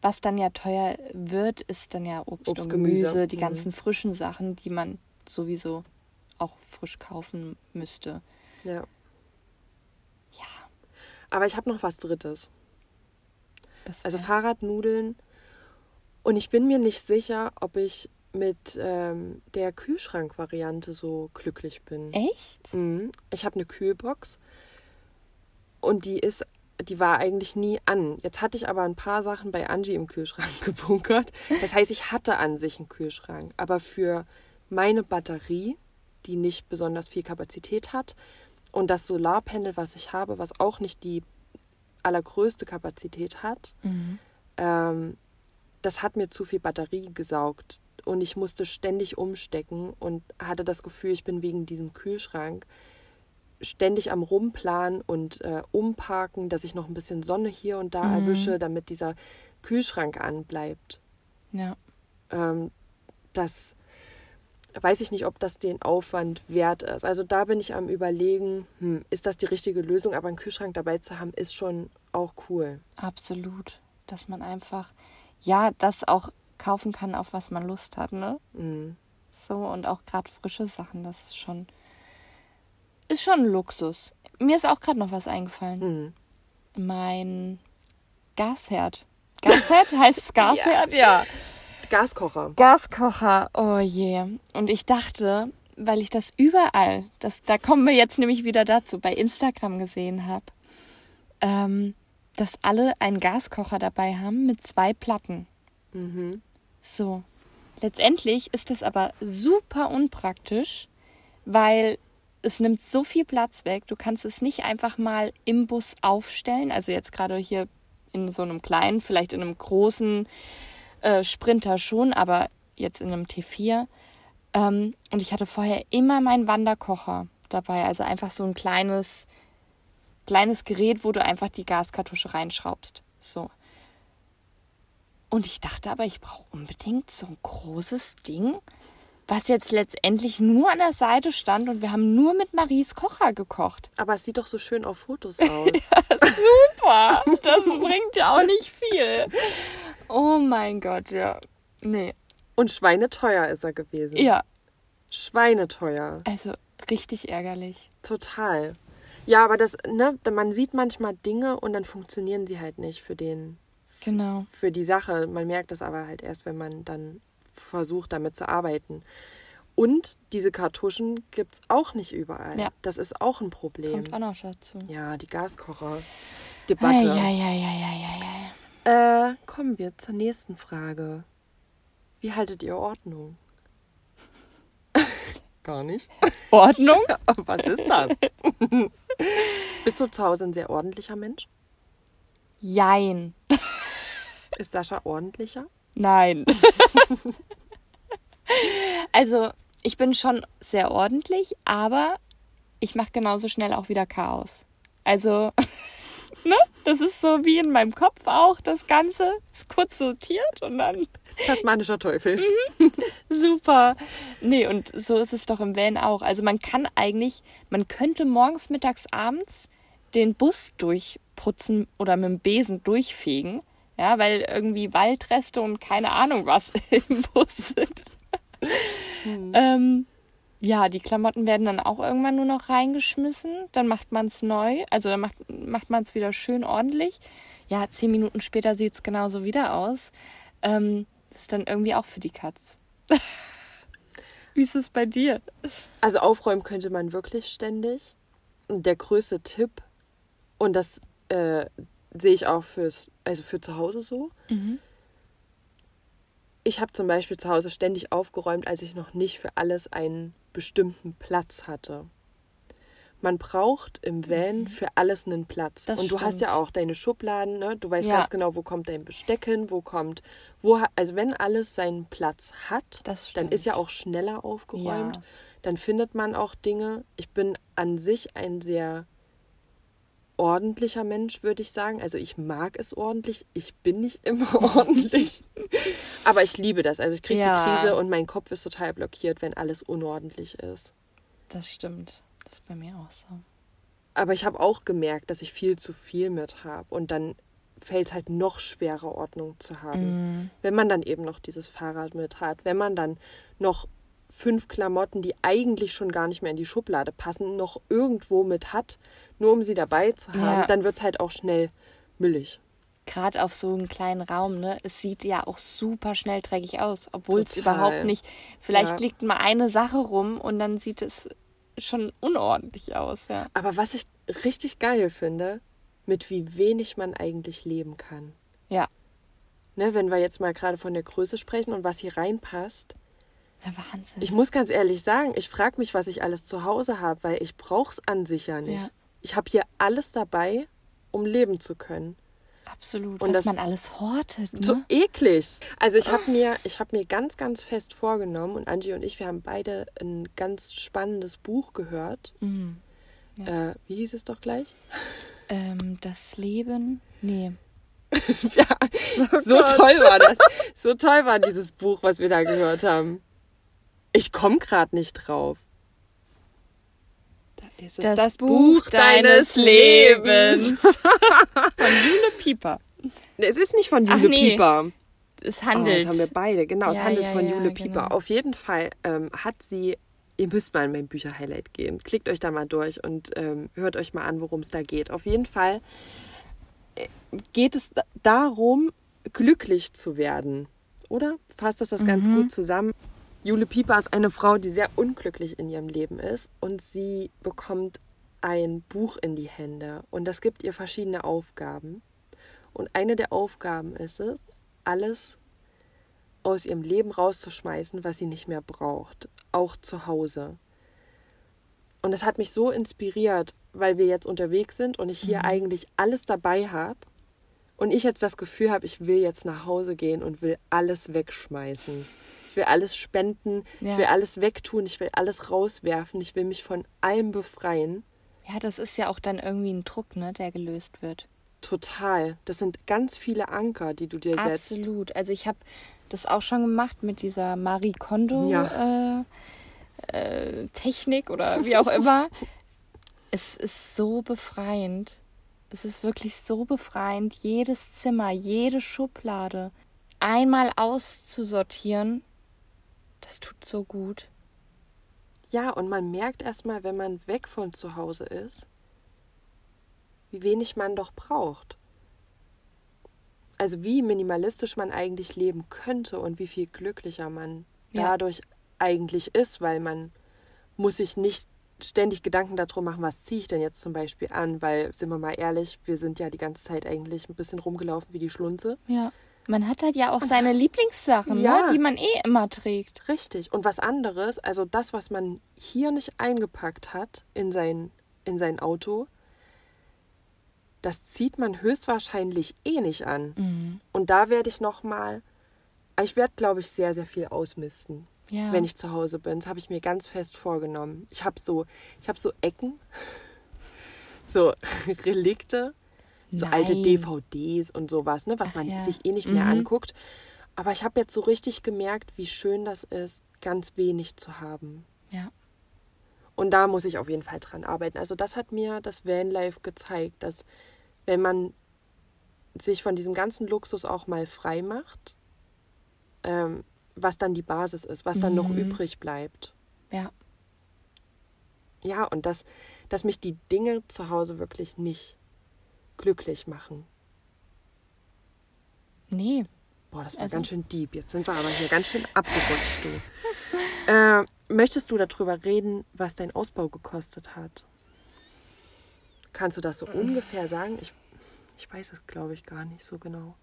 [SPEAKER 3] was dann ja teuer wird, ist dann ja Obst,
[SPEAKER 2] Obst,
[SPEAKER 3] und
[SPEAKER 2] Gemüse.
[SPEAKER 3] Gemüse, die
[SPEAKER 2] Mhm.
[SPEAKER 3] ganzen frischen Sachen, die man sowieso auch frisch kaufen müsste.
[SPEAKER 2] Ja.
[SPEAKER 3] Ja,
[SPEAKER 2] Aber ich habe noch was Drittes. Also Fahrradnudeln. Und ich bin mir nicht sicher, ob ich mit ähm, der Kühlschrankvariante so glücklich bin.
[SPEAKER 3] Echt?
[SPEAKER 2] Mhm. Ich habe eine Kühlbox und die ist, die war eigentlich nie an. Jetzt hatte ich aber ein paar Sachen bei Angie im Kühlschrank gebunkert. Das heißt, ich hatte an sich einen Kühlschrank, aber für meine Batterie, die nicht besonders viel Kapazität hat, und das Solarpanel, was ich habe, was auch nicht die allergrößte Kapazität hat,
[SPEAKER 3] Mhm.
[SPEAKER 2] ähm, das hat mir zu viel Batterie gesaugt und ich musste ständig umstecken und hatte das Gefühl, ich bin wegen diesem Kühlschrank ständig am Rumplanen und äh, umparken, dass ich noch ein bisschen Sonne hier und da
[SPEAKER 3] Mhm.
[SPEAKER 2] erwische, damit dieser Kühlschrank anbleibt.
[SPEAKER 3] Ja.
[SPEAKER 2] Ähm, das weiß ich nicht, ob das den Aufwand wert ist. Also da bin ich am überlegen, hm, ist das die richtige Lösung? Aber einen Kühlschrank dabei zu haben, ist schon auch cool.
[SPEAKER 3] Absolut. Dass man einfach, ja, das auch kaufen kann, auf was man Lust hat, ne?
[SPEAKER 2] Mhm.
[SPEAKER 3] So und auch gerade frische Sachen, das ist schon ist schon ein Luxus. Mir ist auch gerade noch was eingefallen.
[SPEAKER 2] Mhm.
[SPEAKER 3] Mein Gasherd. Gasherd heißt es Gasherd?
[SPEAKER 2] ja. Gaskocher.
[SPEAKER 3] Gaskocher. Oh je. Und ich dachte, weil ich das überall, das, da kommen wir jetzt nämlich wieder dazu, bei Instagram gesehen habe, ähm, dass alle einen Gaskocher dabei haben mit zwei Platten.
[SPEAKER 2] Mhm.
[SPEAKER 3] So. Letztendlich ist das aber super unpraktisch, weil es nimmt so viel Platz weg. Du kannst es nicht einfach mal im Bus aufstellen. Also jetzt gerade hier in so einem kleinen, vielleicht in einem großen äh, Sprinter schon, aber jetzt in einem T4. Ähm, und ich hatte vorher immer meinen Wanderkocher dabei. Also einfach so ein kleines, kleines Gerät, wo du einfach die Gaskartusche reinschraubst. So. Und ich dachte aber, ich brauche unbedingt so ein großes Ding, was jetzt letztendlich nur an der Seite stand und wir haben nur mit Maries Kocher gekocht.
[SPEAKER 2] Aber es sieht doch so schön auf Fotos aus.
[SPEAKER 3] Super! Das bringt ja auch nicht viel. Oh mein Gott, ja. Nee.
[SPEAKER 2] Und schweineteuer ist er gewesen.
[SPEAKER 3] Ja,
[SPEAKER 2] Schweineteuer.
[SPEAKER 3] also richtig ärgerlich.
[SPEAKER 2] Total. Ja, aber das, ne, man sieht manchmal Dinge und dann funktionieren sie halt nicht für den,
[SPEAKER 3] Genau.
[SPEAKER 2] für die Sache. Man merkt das aber halt erst, wenn man dann versucht, damit zu arbeiten. Und diese Kartuschen gibt es auch nicht überall.
[SPEAKER 3] Ja.
[SPEAKER 2] Das ist auch ein Problem.
[SPEAKER 3] Kommt auch noch dazu.
[SPEAKER 2] Ja, die Gaskocher.
[SPEAKER 3] Ei,
[SPEAKER 2] Debatte.
[SPEAKER 3] ei, ei, ei, ei, ei, ei.
[SPEAKER 2] Äh, kommen wir zur nächsten Frage. Wie haltet ihr Ordnung? Gar nicht.
[SPEAKER 3] Ordnung?
[SPEAKER 2] Was ist das? Bist du zu Hause ein sehr ordentlicher Mensch?
[SPEAKER 3] Jein.
[SPEAKER 2] Ist Sascha ordentlicher?
[SPEAKER 3] Nein. also, ich bin schon sehr ordentlich, aber ich mache genauso schnell auch wieder Chaos. Also, ne? Das ist so wie in meinem Kopf auch. Das Ganze ist kurz sortiert und dann
[SPEAKER 2] Tasmanischer Teufel.
[SPEAKER 3] super. Nee, und so ist es doch im Van auch. Also, man kann eigentlich, man könnte morgens, mittags, abends den Bus durchputzen oder mit dem Besen durchfegen. Ja, weil irgendwie Waldreste und keine Ahnung was im Bus sind. ähm, ja, die Klamotten werden dann auch irgendwann nur noch reingeschmissen. Dann macht man es neu. Also dann macht, macht man es wieder schön ordentlich. Ja, zehn Minuten später sieht es genauso wieder aus. Ähm, das ist dann irgendwie auch für die Katz. Wie ist es bei dir?
[SPEAKER 2] Also aufräumen könnte man wirklich ständig. Der größte Tipp, und das äh, sehe ich auch fürs, also für zu Hause so. Ich habe zum Beispiel zu Hause ständig aufgeräumt, als ich noch nicht für alles einen bestimmten Platz hatte. Man braucht im Van für alles einen Platz.
[SPEAKER 3] Das
[SPEAKER 2] und du hast ja
[SPEAKER 3] stimmt.
[SPEAKER 2] auch deine Schubladen, ne? Du weißt
[SPEAKER 3] Ja.
[SPEAKER 2] ganz genau, wo kommt dein Besteck hin, wo kommt, wo, also wenn alles seinen Platz hat, dann ist ja
[SPEAKER 3] stimmt.
[SPEAKER 2] auch schneller aufgeräumt.
[SPEAKER 3] Ja.
[SPEAKER 2] Dann findet man auch Dinge. Ich bin an sich ein sehr ordentlicher Mensch, würde ich sagen. Also ich mag es ordentlich. Ich bin nicht immer ordentlich. Aber ich liebe das. Also ich kriege
[SPEAKER 3] Ja.
[SPEAKER 2] die Krise und mein Kopf ist total blockiert, wenn alles unordentlich ist.
[SPEAKER 3] Das stimmt. Das ist bei mir auch so.
[SPEAKER 2] Aber ich habe auch gemerkt, dass ich viel zu viel mit habe. Und dann fällt es halt noch schwerer, Ordnung zu haben. Wenn man dann eben noch dieses Fahrrad mit hat. Wenn man dann noch fünf Klamotten, die eigentlich schon gar nicht mehr in die Schublade passen, noch irgendwo mit hat, nur um sie dabei zu haben,
[SPEAKER 3] Ja.
[SPEAKER 2] dann wird es halt auch schnell müllig.
[SPEAKER 3] Gerade auf so einem kleinen Raum, ne? Es sieht ja auch super schnell dreckig aus, obwohl es überhaupt nicht. Vielleicht
[SPEAKER 2] Ja.
[SPEAKER 3] liegt mal eine Sache rum und dann sieht es schon unordentlich aus, ja.
[SPEAKER 2] Aber was ich richtig geil finde, mit wie wenig man eigentlich leben kann.
[SPEAKER 3] Ja.
[SPEAKER 2] Ne, wenn wir jetzt mal gerade von der Größe sprechen und was hier reinpasst.
[SPEAKER 3] Ja, Wahnsinn.
[SPEAKER 2] Ich muss ganz ehrlich sagen, ich frage mich, was ich alles zu Hause habe, weil ich brauche es an sich ja nicht.
[SPEAKER 3] Ja.
[SPEAKER 2] Ich habe hier alles dabei, um leben zu können.
[SPEAKER 3] Absolut.
[SPEAKER 2] Und
[SPEAKER 3] was
[SPEAKER 2] das-
[SPEAKER 3] man alles hortet, ne?
[SPEAKER 2] So eklig. Also ich habe mir, ich habe mir ganz, ganz fest vorgenommen und Angie und ich, wir haben beide ein ganz spannendes Buch gehört.
[SPEAKER 3] Mhm.
[SPEAKER 2] Äh, wie hieß es doch gleich?
[SPEAKER 3] Ähm, das Leben. Nee.
[SPEAKER 2] ja, so toll war das. So toll war dieses Buch, was wir da gehört haben. Ich komme gerade nicht drauf. Da ist es.
[SPEAKER 3] Das Buch deines Lebens. Von Jule Pieper.
[SPEAKER 2] Es ist nicht von
[SPEAKER 3] Ach,
[SPEAKER 2] Jule
[SPEAKER 3] nee.
[SPEAKER 2] Pieper.
[SPEAKER 3] es
[SPEAKER 2] Oh,
[SPEAKER 3] handelt.
[SPEAKER 2] das haben wir beide, genau. es
[SPEAKER 3] Ja,
[SPEAKER 2] handelt
[SPEAKER 3] ja,
[SPEAKER 2] von
[SPEAKER 3] ja,
[SPEAKER 2] Jule Pieper.
[SPEAKER 3] genau.
[SPEAKER 2] Auf jeden Fall ähm, hat sie, ihr müsst mal in mein Bücher-Highlight gehen. Klickt euch da mal durch und ähm, hört euch mal an, worum es da geht. Auf jeden Fall äh, geht es da- darum, glücklich zu werden. Oder? Fasst das das ganz
[SPEAKER 3] Mhm.
[SPEAKER 2] gut zusammen? Jule Pieper ist eine Frau, die sehr unglücklich in ihrem Leben ist und sie bekommt ein Buch in die Hände und das gibt ihr verschiedene Aufgaben. Und eine der Aufgaben ist es, alles aus ihrem Leben rauszuschmeißen, was sie nicht mehr braucht, auch zu Hause. Und das hat mich so inspiriert, weil wir jetzt unterwegs sind und ich hier eigentlich alles dabei habe und ich jetzt das Gefühl habe, ich will jetzt nach Hause gehen und will alles wegschmeißen. Will alles spenden,
[SPEAKER 3] Ja.
[SPEAKER 2] ich will alles wegtun, ich will alles rauswerfen, ich will mich von allem befreien.
[SPEAKER 3] Ja, das ist ja auch dann irgendwie ein Druck, ne, der gelöst wird.
[SPEAKER 2] Total. Das sind ganz viele Anker, die du dir setzt.
[SPEAKER 3] Absolut. Also ich habe das auch schon gemacht mit dieser Marie Kondo
[SPEAKER 2] Ja.
[SPEAKER 3] äh, äh, Technik oder wie auch immer. es ist so befreiend. Es ist wirklich so befreiend, jedes Zimmer, jede Schublade einmal auszusortieren. Das tut so gut.
[SPEAKER 2] Ja, und man merkt erstmal, wenn man weg von zu Hause ist, wie wenig man doch braucht. Also wie minimalistisch man eigentlich leben könnte und wie viel glücklicher man
[SPEAKER 3] Ja.
[SPEAKER 2] dadurch eigentlich ist, weil man muss sich nicht ständig Gedanken darum machen, was ziehe ich denn jetzt zum Beispiel an, weil, sind wir mal ehrlich, wir sind ja die ganze Zeit eigentlich ein bisschen rumgelaufen wie die Schlunze.
[SPEAKER 3] Ja. Man hat halt ja auch seine Lieblingssachen,
[SPEAKER 2] Ja.
[SPEAKER 3] ne, die man eh immer trägt.
[SPEAKER 2] Richtig. Und was anderes, also das, was man hier nicht eingepackt hat in sein, in sein Auto, das zieht man höchstwahrscheinlich eh nicht an.
[SPEAKER 3] Mhm.
[SPEAKER 2] Und da werde ich nochmal, ich werde, glaube ich, sehr, sehr viel ausmisten,
[SPEAKER 3] Ja.
[SPEAKER 2] wenn ich zu Hause bin. Das habe ich mir ganz fest vorgenommen. Ich habe so, ich habe so Ecken, so Relikte, so alte
[SPEAKER 3] Nein.
[SPEAKER 2] DVDs und sowas, ne, was
[SPEAKER 3] Ach
[SPEAKER 2] man
[SPEAKER 3] ja.
[SPEAKER 2] sich eh nicht mehr
[SPEAKER 3] Mhm.
[SPEAKER 2] anguckt. Aber ich habe jetzt so richtig gemerkt, wie schön das ist, ganz wenig zu haben.
[SPEAKER 3] Ja.
[SPEAKER 2] Und da muss ich auf jeden Fall dran arbeiten. Also das hat mir das Vanlife gezeigt, dass wenn man sich von diesem ganzen Luxus auch mal frei macht, ähm, was dann die Basis ist, was dann noch
[SPEAKER 3] Mhm.
[SPEAKER 2] übrig bleibt.
[SPEAKER 3] Ja.
[SPEAKER 2] Ja, und dass, dass mich die Dinge zu Hause wirklich nicht glücklich machen.
[SPEAKER 3] Nee.
[SPEAKER 2] Boah, das war
[SPEAKER 3] Also-
[SPEAKER 2] ganz schön deep. Jetzt sind wir aber hier ganz schön abgerutscht, du. äh, möchtest du darüber reden, was dein Ausbau gekostet hat? Kannst du das so ungefähr sagen? Ich, ich weiß es, glaube ich, gar nicht so genau.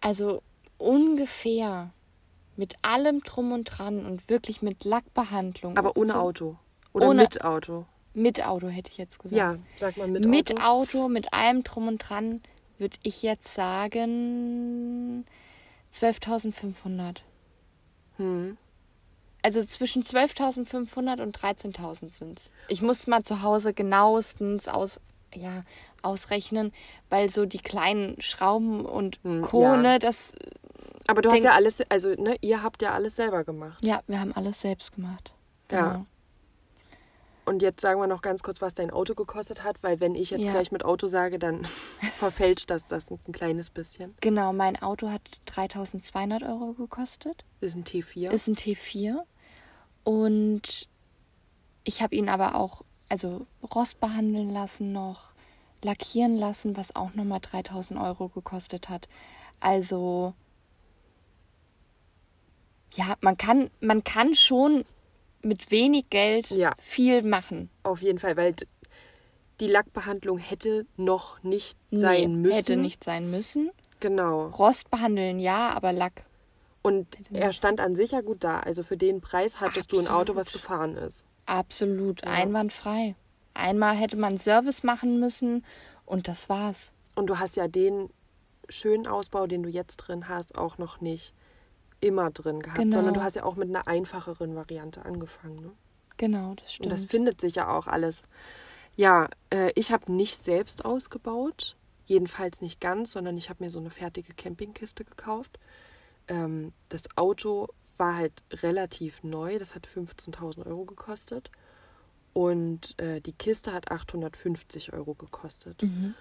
[SPEAKER 3] Also ungefähr mit allem drum und dran und wirklich mit Lackbehandlung.
[SPEAKER 2] Aber ohne
[SPEAKER 3] so.
[SPEAKER 2] Auto. Oder
[SPEAKER 3] Ohne-
[SPEAKER 2] mit Auto.
[SPEAKER 3] Mit Auto hätte ich jetzt gesagt.
[SPEAKER 2] Ja, sag mal mit,
[SPEAKER 3] mit
[SPEAKER 2] Auto.
[SPEAKER 3] Auto, mit allem drum und dran, würde ich jetzt sagen 12.500.
[SPEAKER 2] Hm.
[SPEAKER 3] Also zwischen 12.500 und 13.000 sind Ich muss mal zu Hause genauestens aus, ja, ausrechnen, weil so die kleinen Schrauben und
[SPEAKER 2] Hm,
[SPEAKER 3] Co.,
[SPEAKER 2] ja.
[SPEAKER 3] das,
[SPEAKER 2] Aber du hast ja alles, also ne, ihr habt ja alles selber gemacht.
[SPEAKER 3] ja, wir haben alles selbst gemacht.
[SPEAKER 2] Ja. Und jetzt sagen wir noch ganz kurz, was dein Auto gekostet hat, weil wenn ich jetzt
[SPEAKER 3] Ja.
[SPEAKER 2] gleich mit Auto sage, dann verfälscht das das ein kleines bisschen.
[SPEAKER 3] Genau, mein Auto hat 3.200 Euro gekostet.
[SPEAKER 2] Ist ein T4.
[SPEAKER 3] Ist ein T4. Und ich habe ihn aber auch, also Rost behandeln lassen noch, lackieren lassen, was auch nochmal 3000 Euro gekostet hat. Also, ja, man kann, man kann schon mit wenig Geld
[SPEAKER 2] Ja.
[SPEAKER 3] viel machen.
[SPEAKER 2] Auf jeden Fall, weil die Lackbehandlung hätte noch nicht
[SPEAKER 3] Nee,
[SPEAKER 2] sein müssen.
[SPEAKER 3] Hätte nicht sein müssen.
[SPEAKER 2] Genau.
[SPEAKER 3] Rost behandeln, ja, aber Lack.
[SPEAKER 2] Und er stand an sich ja gut da. Also für den Preis hattest du ein Auto, was
[SPEAKER 3] Absolut.
[SPEAKER 2] gefahren ist.
[SPEAKER 3] Absolut einwandfrei. Einmal hätte man Service machen müssen und das war's.
[SPEAKER 2] Und du hast ja den schönen Ausbau, den du jetzt drin hast, auch noch nicht immer drin gehabt,
[SPEAKER 3] Genau.
[SPEAKER 2] sondern du hast ja auch mit einer einfacheren Variante angefangen. Ne?
[SPEAKER 3] Genau, das
[SPEAKER 2] Und
[SPEAKER 3] stimmt.
[SPEAKER 2] das findet sich ja auch alles. Ja, äh, ich habe nicht selbst ausgebaut, jedenfalls nicht ganz, sondern ich habe mir so eine fertige Campingkiste gekauft. Ähm, das Auto war halt relativ neu, das hat 15.000 Euro gekostet. Und äh, die Kiste hat 850 Euro gekostet.
[SPEAKER 3] Mhm.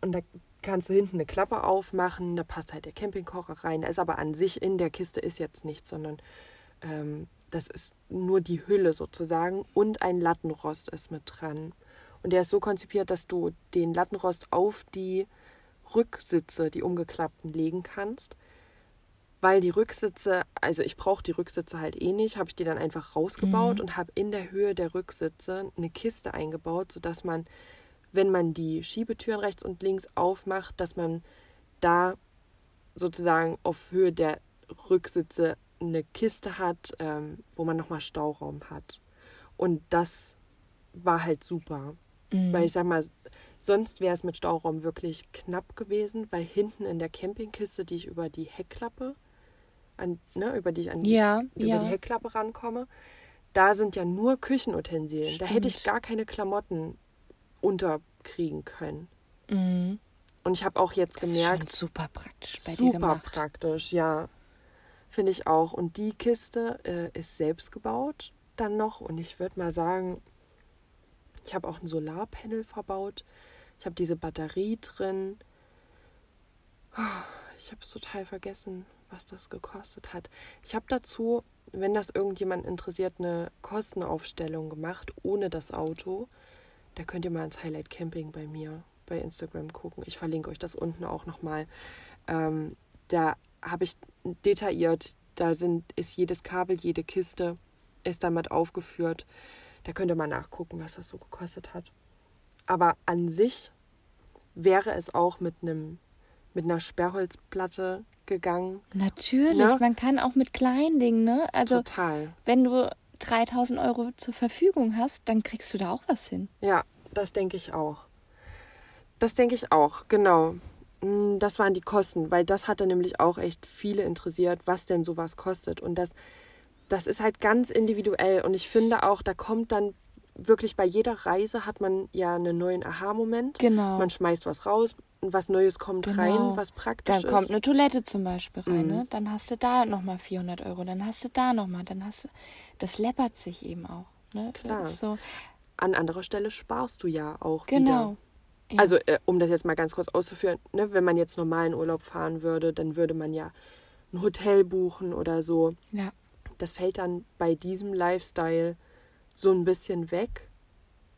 [SPEAKER 2] Und da kannst du hinten eine Klappe aufmachen, da passt halt der Campingkocher rein. Da ist aber an sich in der Kiste ist jetzt nichts, sondern ähm, das ist nur die Hülle sozusagen und ein Lattenrost ist mit dran. Und der ist so konzipiert, dass du den Lattenrost auf die Rücksitze, die umgeklappten, legen kannst. Weil die Rücksitze, also ich brauche die Rücksitze halt eh nicht, habe ich die dann einfach rausgebaut
[SPEAKER 3] Mhm.
[SPEAKER 2] und habe in der Höhe der Rücksitze eine Kiste eingebaut, sodass man, wenn man die Schiebetüren rechts und links aufmacht, dass man da sozusagen auf Höhe der Rücksitze eine Kiste hat, ähm, wo man nochmal Stauraum hat. Und das war halt super.
[SPEAKER 3] Mhm.
[SPEAKER 2] Weil ich sag mal, sonst wäre es mit Stauraum wirklich knapp gewesen, weil hinten in der Campingkiste, die ich über die Heckklappe, an, ne, über die ich an die,
[SPEAKER 3] Ja,
[SPEAKER 2] über
[SPEAKER 3] ja.
[SPEAKER 2] die Heckklappe rankomme, da sind ja nur Küchenutensilien. Da hätte ich
[SPEAKER 3] Stimmt.
[SPEAKER 2] gar keine Klamotten unterkriegen können.
[SPEAKER 3] Mhm.
[SPEAKER 2] Und ich habe auch jetzt
[SPEAKER 3] Das
[SPEAKER 2] gemerkt,
[SPEAKER 3] super praktisch bei dir
[SPEAKER 2] super praktisch, ja. Finde ich auch. Und die Kiste äh, ist selbst gebaut dann noch. Und ich würde mal sagen, ich habe auch ein Solarpanel verbaut. Ich habe diese Batterie drin. Ich habe es total vergessen, was das gekostet hat. Ich habe dazu, wenn das irgendjemand interessiert, eine Kostenaufstellung gemacht, ohne das Auto. Da könnt ihr mal ins Highlight Camping bei mir bei Instagram gucken. Ich verlinke euch das unten auch nochmal. Ähm, da habe ich detailliert, da sind, ist jedes Kabel, jede Kiste ist damit aufgeführt. Da könnt ihr mal nachgucken, was das so gekostet hat. Aber an sich wäre es auch mit einem mit einer Sperrholzplatte gegangen.
[SPEAKER 3] Natürlich,
[SPEAKER 2] Ne?
[SPEAKER 3] man kann auch mit kleinen Dingen, ne? Also,
[SPEAKER 2] Total.
[SPEAKER 3] wenn du 3000 Euro zur Verfügung hast, dann kriegst du da auch was hin.
[SPEAKER 2] Ja, das denke ich auch. Das denke ich auch, genau. Mm, Das waren die Kosten, weil das hatte nämlich auch echt viele interessiert, was denn sowas kostet. Und das, das ist halt ganz individuell. Und ich finde auch, da kommt dann wirklich bei jeder Reise hat man ja einen neuen Aha-Moment.
[SPEAKER 3] Genau.
[SPEAKER 2] Man schmeißt was raus, was Neues kommt
[SPEAKER 3] Genau.
[SPEAKER 2] rein, was praktisch
[SPEAKER 3] Dann kommt
[SPEAKER 2] ist.
[SPEAKER 3] eine Toilette zum Beispiel rein,
[SPEAKER 2] Mhm.
[SPEAKER 3] ne? Dann hast du da nochmal 400 Euro, dann hast du da nochmal, dann hast du. Das läppert sich eben auch, ne?
[SPEAKER 2] Klar.
[SPEAKER 3] Ist so,
[SPEAKER 2] An anderer Stelle sparst du ja auch
[SPEAKER 3] genau.
[SPEAKER 2] wieder.
[SPEAKER 3] Ja.
[SPEAKER 2] Also, äh, um das jetzt mal ganz kurz auszuführen, ne, wenn man jetzt normalen Urlaub fahren würde, dann würde man ja ein Hotel buchen oder so.
[SPEAKER 3] Ja.
[SPEAKER 2] Das fällt dann bei diesem Lifestyle so ein bisschen weg.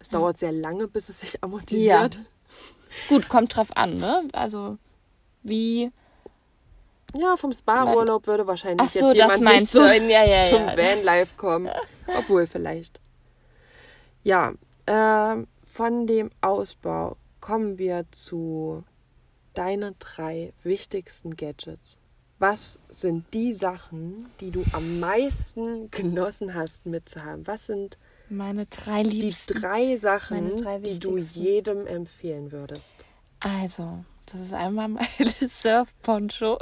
[SPEAKER 2] Es dauert sehr lange, bis es sich amortisiert.
[SPEAKER 3] Gut, kommt drauf an, ne? Also, wie.
[SPEAKER 2] Ja, vom Spa-Urlaub würde wahrscheinlich
[SPEAKER 3] Ach so,
[SPEAKER 2] jetzt
[SPEAKER 3] das
[SPEAKER 2] jemand nicht
[SPEAKER 3] du.
[SPEAKER 2] zum,
[SPEAKER 3] Ja, ja,
[SPEAKER 2] zum
[SPEAKER 3] ja.
[SPEAKER 2] Vanlife kommen. Obwohl vielleicht. Ja, ähm, von dem Ausbau kommen wir zu deine drei wichtigsten Gadgets. Was sind die Sachen, die du am meisten genossen hast mitzuhamen? Was sind
[SPEAKER 3] Meine drei
[SPEAKER 2] die
[SPEAKER 3] Liebsten.
[SPEAKER 2] drei Sachen,
[SPEAKER 3] drei
[SPEAKER 2] die du jedem empfehlen würdest?
[SPEAKER 3] Also, das ist einmal mein Surf-Poncho.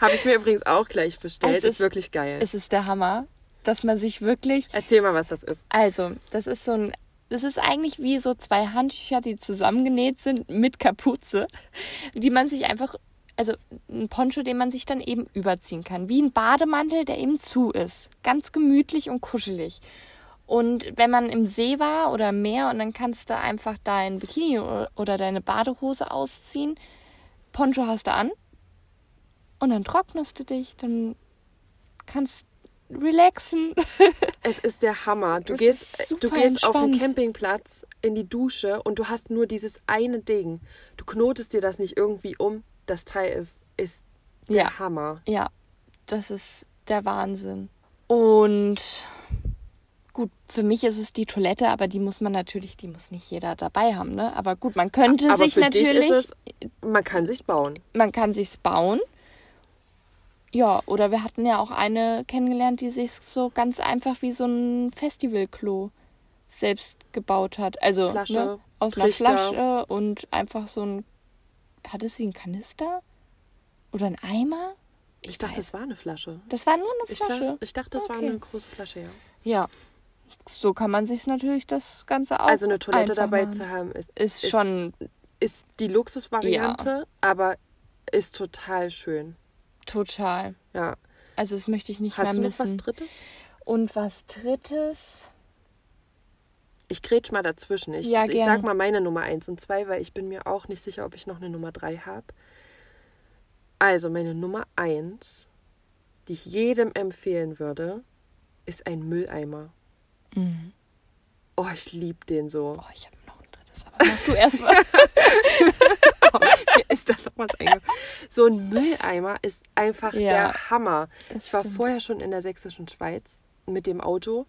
[SPEAKER 2] Habe ich mir übrigens auch gleich bestellt.
[SPEAKER 3] Es
[SPEAKER 2] ist,
[SPEAKER 3] ist-
[SPEAKER 2] wirklich geil.
[SPEAKER 3] Es ist der Hammer, dass man sich wirklich
[SPEAKER 2] Erzähl mal, was das ist.
[SPEAKER 3] Also, das ist so ein. Das ist eigentlich wie so zwei Handtücher, die zusammengenäht sind mit Kapuze, die man sich einfach. Also ein Poncho, den man sich dann eben überziehen kann. Wie ein Bademantel, der eben zu ist. Ganz gemütlich und kuschelig. Und wenn man im See war oder im Meer und dann kannst du einfach dein Bikini oder deine Badehose ausziehen, Poncho hast du an und dann trocknest du dich, dann kannst relaxen.
[SPEAKER 2] Es ist der Hammer. Du
[SPEAKER 3] Es
[SPEAKER 2] gehst,
[SPEAKER 3] ist
[SPEAKER 2] du gehst auf den. Campingplatz in die Dusche und du hast nur dieses eine Ding. Du knotest dir das nicht irgendwie um. Das Teil ist, ist der
[SPEAKER 3] Ja.
[SPEAKER 2] Hammer.
[SPEAKER 3] Ja, das ist der Wahnsinn. Und gut, für mich ist es die Toilette, aber die muss man natürlich, die muss nicht jeder dabei haben, ne? Aber gut, man könnte
[SPEAKER 2] Aber
[SPEAKER 3] sich
[SPEAKER 2] für dich
[SPEAKER 3] natürlich,
[SPEAKER 2] ist es, man kann sich's bauen.
[SPEAKER 3] man kann sich's bauen. Ja, oder wir hatten ja auch eine kennengelernt, die sich so ganz einfach wie so ein Festivalklo selbst gebaut hat. Also
[SPEAKER 2] Flasche,
[SPEAKER 3] ne, aus einer. Flasche und einfach so ein. Hatte sie einen Kanister? Oder einen Eimer?
[SPEAKER 2] Ich dachte,
[SPEAKER 3] weiß.
[SPEAKER 2] das war eine Flasche.
[SPEAKER 3] Das war nur eine
[SPEAKER 2] Ich
[SPEAKER 3] Flasche.
[SPEAKER 2] dachte, ich dachte das war
[SPEAKER 3] Okay.
[SPEAKER 2] eine große Flasche, ja.
[SPEAKER 3] Ja. So kann man sich natürlich das Ganze auch
[SPEAKER 2] Also eine Toilette dabei
[SPEAKER 3] machen.
[SPEAKER 2] zu haben, ist,
[SPEAKER 3] ist
[SPEAKER 2] ist-
[SPEAKER 3] schon
[SPEAKER 2] ist die Luxusvariante, aber ist total schön.
[SPEAKER 3] total.
[SPEAKER 2] Ja.
[SPEAKER 3] Also das möchte ich nicht
[SPEAKER 2] Hast du
[SPEAKER 3] mehr
[SPEAKER 2] noch was. Drittes?
[SPEAKER 3] Und was drittes?
[SPEAKER 2] Ich grätsch mal dazwischen. Ich,
[SPEAKER 3] Ja,
[SPEAKER 2] ich sag mal meine Nummer 1 und 2, weil ich bin mir auch nicht sicher, ob ich noch eine Nummer 3 habe. Also meine Nummer 1, die ich jedem empfehlen würde, ist ein Mülleimer.
[SPEAKER 3] Mhm.
[SPEAKER 2] Oh, ich liebe den so.
[SPEAKER 3] Oh, ich habe noch ein drittes, aber mach du erst mal.
[SPEAKER 2] Mir ist da noch was eingefallen. So ein Mülleimer ist einfach
[SPEAKER 3] Ja,
[SPEAKER 2] der Hammer. ich war
[SPEAKER 3] stimmt.
[SPEAKER 2] vorher schon in der sächsischen Schweiz mit dem Auto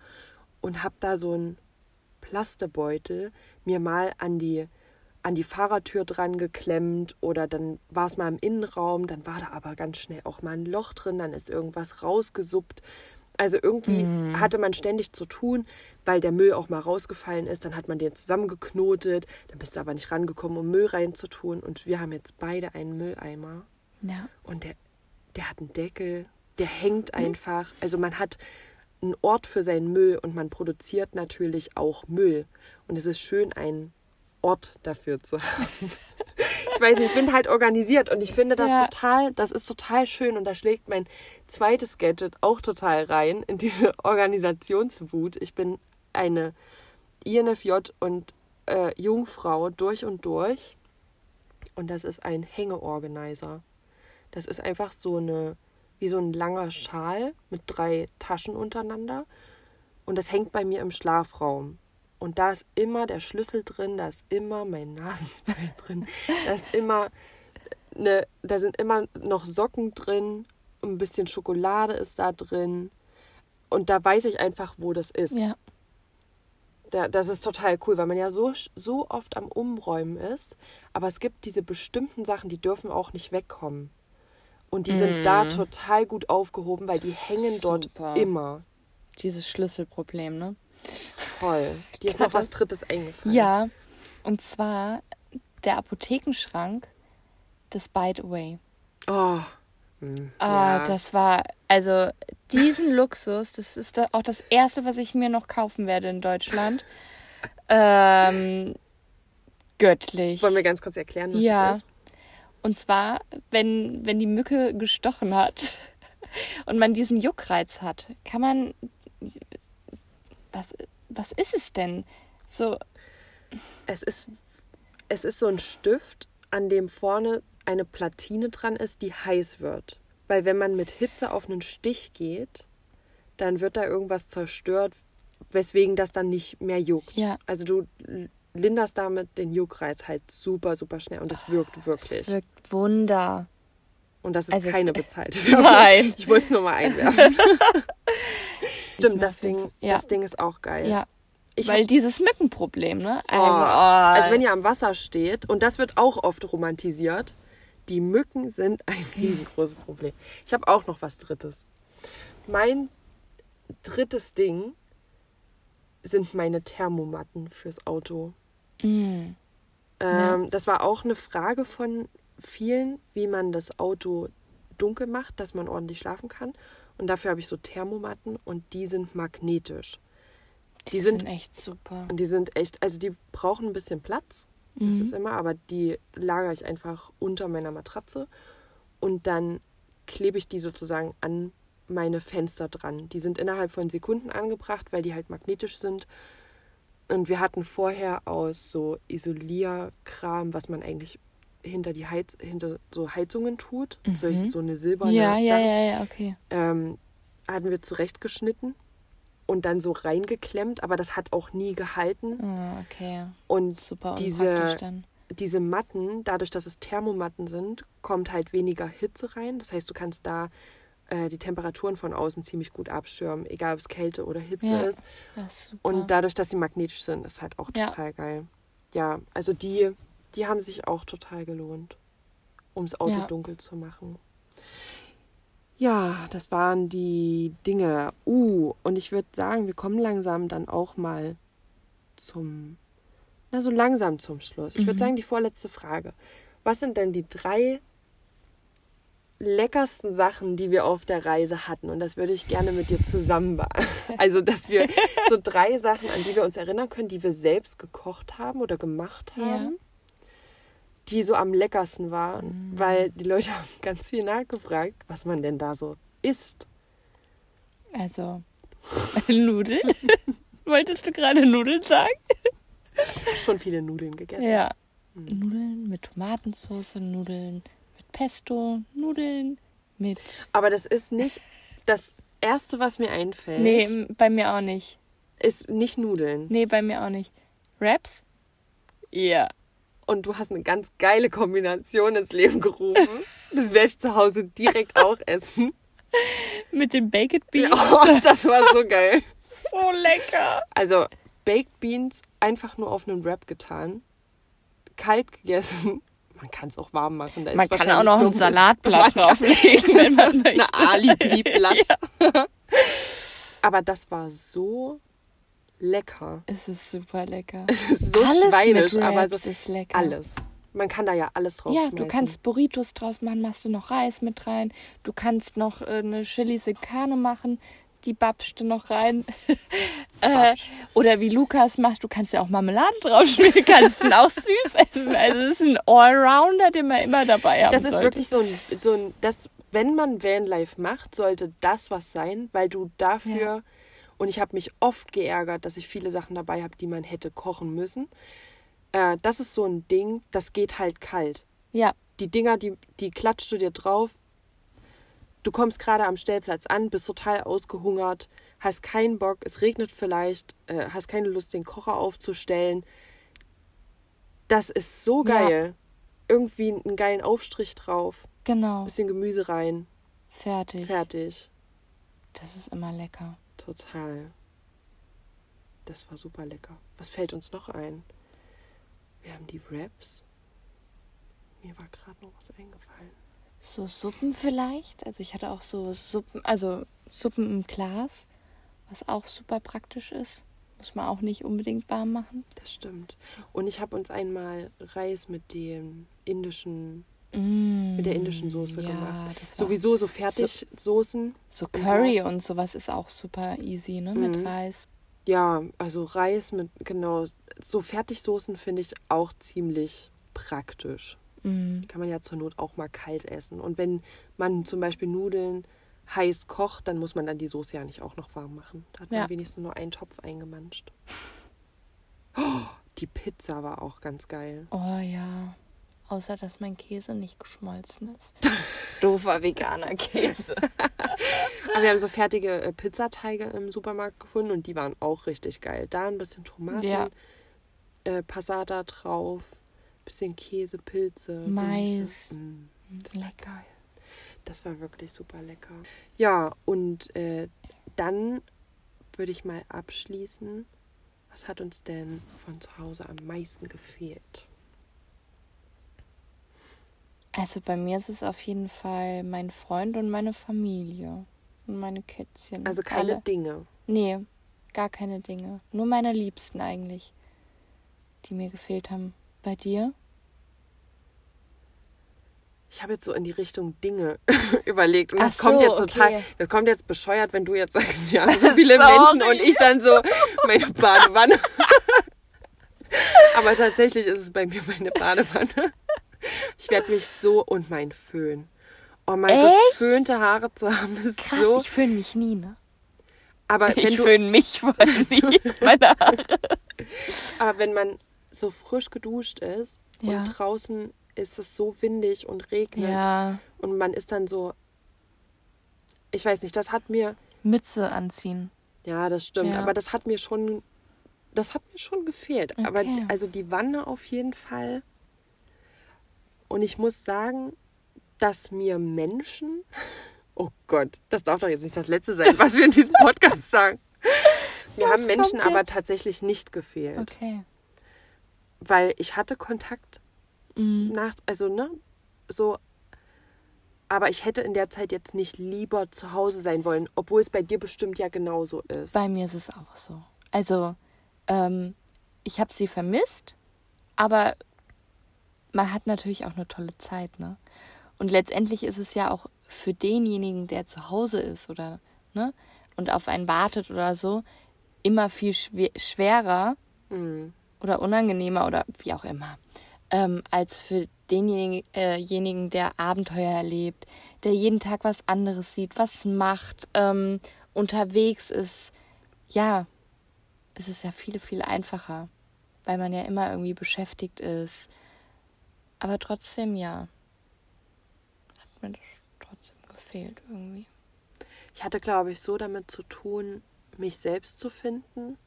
[SPEAKER 2] und habe da so einen Plastebeutel mir mal an die an die Fahrertür dran geklemmt oder dann war es mal im Innenraum, dann war da aber ganz schnell auch mal ein Loch drin, dann ist irgendwas rausgesuppt. Also irgendwie
[SPEAKER 3] Mhm.
[SPEAKER 2] hatte man ständig zu tun, weil der Müll auch mal rausgefallen ist. Dann hat man den zusammengeknotet, dann bist du aber nicht rangekommen, um Müll reinzutun. Und wir haben jetzt beide einen Mülleimer
[SPEAKER 3] Ja.
[SPEAKER 2] und der, der hat einen Deckel, der hängt einfach. Also man hat einen Ort für seinen Müll und man produziert natürlich auch Müll. Und es ist schön, einen Ort dafür zu haben. Ich weiß nicht, ich bin halt organisiert und ich finde das
[SPEAKER 3] Ja.
[SPEAKER 2] total, das ist total schön und da schlägt mein zweites Gadget auch total rein in diese Organisationswut. Ich bin eine INFJ und äh, Jungfrau durch und durch und das ist ein Hängeorganizer. Das ist einfach so eine, wie so ein langer Schal mit drei Taschen untereinander. Und das hängt bei mir im Schlafraum. Und da ist immer der Schlüssel drin, da ist immer mein Nasenspray drin, da ist immer eine, da sind immer noch Socken drin, ein bisschen Schokolade ist da drin. Und da weiß ich einfach, wo das ist.
[SPEAKER 3] Ja.
[SPEAKER 2] Da, das ist total cool, weil man ja so, so oft am Umräumen ist. Aber es gibt diese bestimmten Sachen, die dürfen auch nicht wegkommen. Und die sind da total gut aufgehoben, weil die hängen dort
[SPEAKER 3] Super.
[SPEAKER 2] immer.
[SPEAKER 3] Dieses Schlüsselproblem, ne?
[SPEAKER 2] Voll. Dir ist noch was Drittes eingefallen.
[SPEAKER 3] Ja. Und zwar der Apothekenschrank des Bite Away.
[SPEAKER 2] Oh. Hm,
[SPEAKER 3] Ah,
[SPEAKER 2] ja.
[SPEAKER 3] das war, also diesen Luxus, das ist auch das erste, was ich mir noch kaufen werde in Deutschland. Ähm, göttlich.
[SPEAKER 2] Wollen wir ganz kurz erklären, was
[SPEAKER 3] Ja.
[SPEAKER 2] das ist?
[SPEAKER 3] Und zwar, wenn, wenn die Mücke gestochen hat und man diesen Juckreiz hat, kann man. Was, was ist es denn? So,
[SPEAKER 2] Es ist, es ist so ein Stift, an dem vorne eine Platine dran ist, die heiß wird. Weil wenn man mit Hitze auf einen Stich geht, dann wird da irgendwas zerstört, weswegen das dann nicht mehr juckt.
[SPEAKER 3] Ja.
[SPEAKER 2] Also du linderst damit den Juckreiz halt super, super schnell und es wirkt wirklich.
[SPEAKER 3] es wirkt Wunder.
[SPEAKER 2] und das ist
[SPEAKER 3] also
[SPEAKER 2] keine bezahlte Werbung.
[SPEAKER 3] Nein.
[SPEAKER 2] Ich wollte es nur mal einwerfen. Stimmt, das Ding.
[SPEAKER 3] Ja.
[SPEAKER 2] das Ding ist auch geil.
[SPEAKER 3] Ja.
[SPEAKER 2] Ich
[SPEAKER 3] Weil
[SPEAKER 2] hab-
[SPEAKER 3] dieses Mückenproblem, ne?
[SPEAKER 2] Oh,
[SPEAKER 3] Also, oh,
[SPEAKER 2] also wenn ihr am Wasser steht, und das wird auch oft romantisiert, die Mücken sind ein riesengroßes Problem. Ich habe auch noch was Drittes. Mein drittes Ding sind meine Thermomatten fürs Auto.
[SPEAKER 3] Mm,
[SPEAKER 2] Ähm, Das war auch eine Frage von vielen, wie man das Auto dunkel macht, dass man ordentlich schlafen kann. Und dafür habe ich so Thermomatten und die sind magnetisch.
[SPEAKER 3] die,
[SPEAKER 2] sind
[SPEAKER 3] sind echt super.
[SPEAKER 2] und die sind echt, also die brauchen ein bisschen Platz. Das ist immer, aber die lagere ich einfach unter meiner Matratze und dann klebe ich die sozusagen an meine Fenster dran. Die sind innerhalb von Sekunden angebracht, weil die halt magnetisch sind. Und wir hatten vorher aus so Isolierkram, was man eigentlich hinter die Heiz hinter so Heizungen tut, solch, so eine silberne
[SPEAKER 3] Ja, ja,
[SPEAKER 2] Sache
[SPEAKER 3] ja, ja, okay.
[SPEAKER 2] ähm, hatten wir zurechtgeschnitten und dann so reingeklemmt, aber das hat auch nie gehalten.
[SPEAKER 3] Ah, okay.
[SPEAKER 2] Und
[SPEAKER 3] Super
[SPEAKER 2] diese,
[SPEAKER 3] dann.
[SPEAKER 2] diese Matten, dadurch, dass es Thermomatten sind, kommt halt weniger Hitze rein. Das heißt, du kannst da äh, die Temperaturen von außen ziemlich gut abschirmen, egal ob es Kälte oder Hitze
[SPEAKER 3] Ja.
[SPEAKER 2] ist.
[SPEAKER 3] Das ist.
[SPEAKER 2] Und dadurch, dass sie magnetisch sind, ist halt auch
[SPEAKER 3] Ja.
[SPEAKER 2] total geil. Ja, also die, die haben sich auch total gelohnt, ums Auto
[SPEAKER 3] Ja.
[SPEAKER 2] dunkel zu machen. Ja, das waren die Dinge. Uh, und ich würde sagen, wir kommen langsam dann auch mal zum, na so langsam zum Schluss. Ich würde
[SPEAKER 3] Mhm.
[SPEAKER 2] sagen, die vorletzte Frage. Was sind denn die drei leckersten Sachen, die wir auf der Reise hatten? Und das würde ich gerne mit dir zusammen beantworten. Also, dass wir so drei Sachen, an die wir uns erinnern können, die wir selbst gekocht haben oder gemacht
[SPEAKER 3] Ja.
[SPEAKER 2] haben, die so am leckersten waren,
[SPEAKER 3] Mhm.
[SPEAKER 2] weil die Leute haben ganz viel nachgefragt, was man denn da so isst.
[SPEAKER 3] Also, Nudeln? Wolltest du gerade Nudeln sagen?
[SPEAKER 2] Schon viele Nudeln gegessen.
[SPEAKER 3] Ja. Nudeln mit Tomatensauce, Nudeln Pesto, Nudeln mit.
[SPEAKER 2] Aber das ist nicht das Erste, was mir einfällt.
[SPEAKER 3] Nee, bei mir auch nicht.
[SPEAKER 2] Ist nicht Nudeln.
[SPEAKER 3] Nee, bei mir auch nicht. Wraps? Ja.
[SPEAKER 2] Und du hast eine ganz geile Kombination ins Leben gerufen. Das werde ich zu Hause direkt auch essen.
[SPEAKER 3] Mit den Baked Beans.
[SPEAKER 2] Oh, das war so geil.
[SPEAKER 3] So lecker.
[SPEAKER 2] Also, Baked Beans einfach nur auf einen Wrap getan. Kalt gegessen. Man kann es auch warm machen. Da
[SPEAKER 3] Man kann auch noch ein Salatblatt drauflegen, wenn man möchte.
[SPEAKER 2] Eine Alibi-Blatt. Aber das war so lecker.
[SPEAKER 3] Es ist super lecker.
[SPEAKER 2] Es ist so
[SPEAKER 3] alles
[SPEAKER 2] schweinisch,
[SPEAKER 3] mit
[SPEAKER 2] aber so
[SPEAKER 3] ist lecker.
[SPEAKER 2] alles. Man kann da ja alles drauf
[SPEAKER 3] Ja, du kannst Burritos draus machen, machst du noch Reis mit rein. Du kannst noch äh, eine Chili Secane machen, die babst du noch rein. äh, oder wie Lukas macht, du kannst ja auch Marmelade draufschmieren, kannst ihn auch süß essen. Also es ist ein Allrounder, den man immer dabei haben
[SPEAKER 2] Das ist
[SPEAKER 3] sollte.
[SPEAKER 2] wirklich so ein, so ein das, wenn man Vanlife macht, sollte das was sein, weil du dafür,
[SPEAKER 3] Ja.
[SPEAKER 2] und ich habe mich oft geärgert, dass ich viele Sachen dabei habe, die man hätte kochen müssen. Äh, das ist so ein Ding, das geht halt kalt.
[SPEAKER 3] Ja,
[SPEAKER 2] Die Dinger, die, die klatschst du dir drauf. Du kommst gerade am Stellplatz an, bist total ausgehungert, hast keinen Bock, es regnet vielleicht, äh, hast keine Lust, den Kocher aufzustellen. Das ist so
[SPEAKER 3] Ja.
[SPEAKER 2] geil. Irgendwie einen geilen Aufstrich drauf,
[SPEAKER 3] genau.
[SPEAKER 2] bisschen Gemüse rein,
[SPEAKER 3] Fertig.
[SPEAKER 2] fertig.
[SPEAKER 3] Das ist immer lecker.
[SPEAKER 2] Total. Das war super lecker. Was fällt uns noch ein? Wir haben die Wraps. Mir war gerade noch was eingefallen.
[SPEAKER 3] So Suppen vielleicht. Also ich hatte auch so Suppen, also Suppen im Glas, was auch super praktisch ist. Muss man auch nicht unbedingt warm machen.
[SPEAKER 2] Das stimmt. Und ich habe uns einmal Reis mit dem indischen,
[SPEAKER 3] Mm,
[SPEAKER 2] mit der indischen Soße
[SPEAKER 3] ja,
[SPEAKER 2] gemacht. Sowieso so Fertigsoßen.
[SPEAKER 3] so
[SPEAKER 2] im
[SPEAKER 3] Curry und sowas ist auch super easy, ne?
[SPEAKER 2] Mhm.
[SPEAKER 3] Mit Reis.
[SPEAKER 2] Ja, also Reis mit, genau, so Fertigsoßen finde ich auch ziemlich praktisch. Die kann man ja zur Not auch mal kalt essen. Und wenn man zum Beispiel Nudeln heiß kocht, dann muss man dann die Soße ja nicht auch noch warm machen. Da hat
[SPEAKER 3] Ja.
[SPEAKER 2] man wenigstens nur einen Topf eingemanscht. Oh, die Pizza war auch ganz geil.
[SPEAKER 3] Oh ja. Außer dass mein Käse nicht geschmolzen ist. Doofer veganer Käse.
[SPEAKER 2] Aber wir haben so fertige äh, Pizzateige im Supermarkt gefunden und die waren auch richtig geil. Da ein bisschen Tomaten,
[SPEAKER 3] Ja.
[SPEAKER 2] äh, Passata drauf, bisschen Käse, Pilze,
[SPEAKER 3] Mais.
[SPEAKER 2] Mm, das war
[SPEAKER 3] Lecker.
[SPEAKER 2] geil. Das war wirklich super lecker. Ja, und äh, dann würde ich mal abschließen. Was hat uns denn von zu Hause am meisten gefehlt?
[SPEAKER 3] Also bei mir ist es auf jeden Fall mein Freund und meine Familie. Und meine Kätzchen.
[SPEAKER 2] Also keine
[SPEAKER 3] Alle.
[SPEAKER 2] Dinge.
[SPEAKER 3] Nee, gar keine Dinge. Nur meine Liebsten eigentlich, die mir gefehlt haben. Bei dir?
[SPEAKER 2] Ich habe jetzt so in die Richtung Dinge überlegt und
[SPEAKER 3] Ach
[SPEAKER 2] das kommt
[SPEAKER 3] so,
[SPEAKER 2] jetzt total,
[SPEAKER 3] okay.
[SPEAKER 2] das kommt jetzt bescheuert, wenn du jetzt sagst, ja, so viele. Menschen und ich dann so meine Badewanne. Aber tatsächlich ist es bei mir meine Badewanne. Ich werde mich so und mein Föhn. Oh, mein
[SPEAKER 3] Echt?
[SPEAKER 2] geföhnte Haare zu haben ist
[SPEAKER 3] Krass,
[SPEAKER 2] so.
[SPEAKER 3] ich föhne mich nie, ne?
[SPEAKER 2] Aber wenn
[SPEAKER 3] Ich
[SPEAKER 2] du,
[SPEAKER 3] föhne mich voll nie. Meine Haare.
[SPEAKER 2] aber wenn man so frisch geduscht ist
[SPEAKER 3] Ja.
[SPEAKER 2] und draußen ist es so windig und regnet
[SPEAKER 3] Ja,
[SPEAKER 2] und man ist dann so, ich weiß nicht, das hat mir
[SPEAKER 3] Mütze anziehen.
[SPEAKER 2] Ja, das stimmt.
[SPEAKER 3] Ja.
[SPEAKER 2] Aber das hat mir schon, das hat mir schon gefehlt. Aber
[SPEAKER 3] Okay.
[SPEAKER 2] also die Wanne auf jeden Fall. Und ich muss sagen, dass mir Menschen, oh Gott, das darf doch jetzt nicht das Letzte sein, was wir in diesem Podcast sagen. Mir haben Menschen aber tatsächlich nicht gefehlt,
[SPEAKER 3] Okay.
[SPEAKER 2] Weil ich hatte Kontakt
[SPEAKER 3] Mhm.
[SPEAKER 2] nach, also ne, so. Aber ich hätte in der Zeit jetzt nicht lieber zu Hause sein wollen, obwohl es bei dir bestimmt ja genauso ist.
[SPEAKER 3] Bei mir ist es auch so. Also, ähm, ich habe sie vermisst, aber man hat natürlich auch eine tolle Zeit, ne? Und letztendlich ist es ja auch für denjenigen, der zu Hause ist oder, ne, und auf einen wartet oder so, immer viel schwer, schwerer
[SPEAKER 2] Mhm.
[SPEAKER 3] Oder unangenehmer oder wie auch immer, ähm, als für denjenigen, äh, der Abenteuer erlebt, der jeden Tag was anderes sieht, was macht, ähm, unterwegs ist. Ja, es ist ja viel, viel einfacher. weil man ja immer irgendwie beschäftigt ist. Aber trotzdem, ja, hat mir das trotzdem gefehlt irgendwie.
[SPEAKER 2] Ich hatte, glaube ich, so damit zu tun, mich selbst zu finden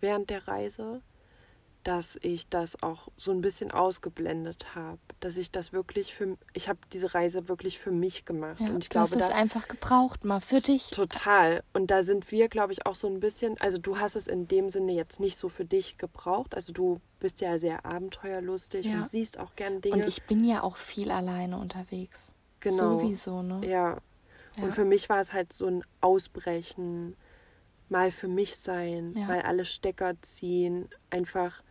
[SPEAKER 2] während der Reise, dass ich das auch so ein bisschen ausgeblendet habe, dass ich das wirklich für ich habe diese Reise wirklich für mich gemacht
[SPEAKER 3] Ja,
[SPEAKER 2] und ich
[SPEAKER 3] du hast
[SPEAKER 2] glaube
[SPEAKER 3] es einfach gebraucht, mal für dich.
[SPEAKER 2] total und da sind wir glaube ich auch so ein bisschen, also du hast es in dem Sinne jetzt nicht so für dich gebraucht, also du bist ja sehr abenteuerlustig
[SPEAKER 3] Ja.
[SPEAKER 2] und siehst auch gern Dinge.
[SPEAKER 3] Und ich bin ja auch viel alleine unterwegs.
[SPEAKER 2] Genau.
[SPEAKER 3] Sowieso, ne?
[SPEAKER 2] Ja.
[SPEAKER 3] Ja.
[SPEAKER 2] Und für mich war es halt so ein Ausbrechen, mal für mich sein, mal alle Stecker ziehen, einfach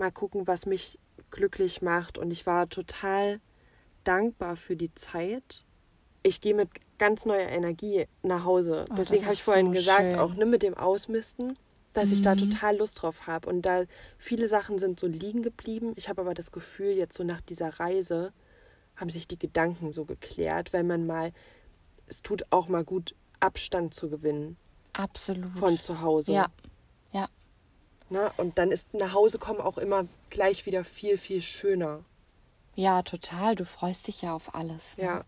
[SPEAKER 2] mal gucken, was mich glücklich macht. Und ich war total dankbar für die Zeit. Ich gehe mit ganz neuer Energie nach Hause.
[SPEAKER 3] Oh,
[SPEAKER 2] Deswegen habe ich vorhin
[SPEAKER 3] so
[SPEAKER 2] gesagt,
[SPEAKER 3] schön.
[SPEAKER 2] auch ne, mit dem Ausmisten, dass ich da
[SPEAKER 3] Mhm.
[SPEAKER 2] total Lust drauf habe. Und da viele Sachen sind so liegen geblieben. Ich habe aber das Gefühl, jetzt so nach dieser Reise haben sich die Gedanken so geklärt, weil man mal, es tut auch mal gut, Abstand zu gewinnen
[SPEAKER 3] Absolut.
[SPEAKER 2] von zu Hause.
[SPEAKER 3] Ja. Ja.
[SPEAKER 2] Ne? Und dann ist nach Hause kommen auch immer gleich wieder viel, viel schöner.
[SPEAKER 3] Ja, total. Du freust dich ja auf alles. Ne?
[SPEAKER 2] Ja.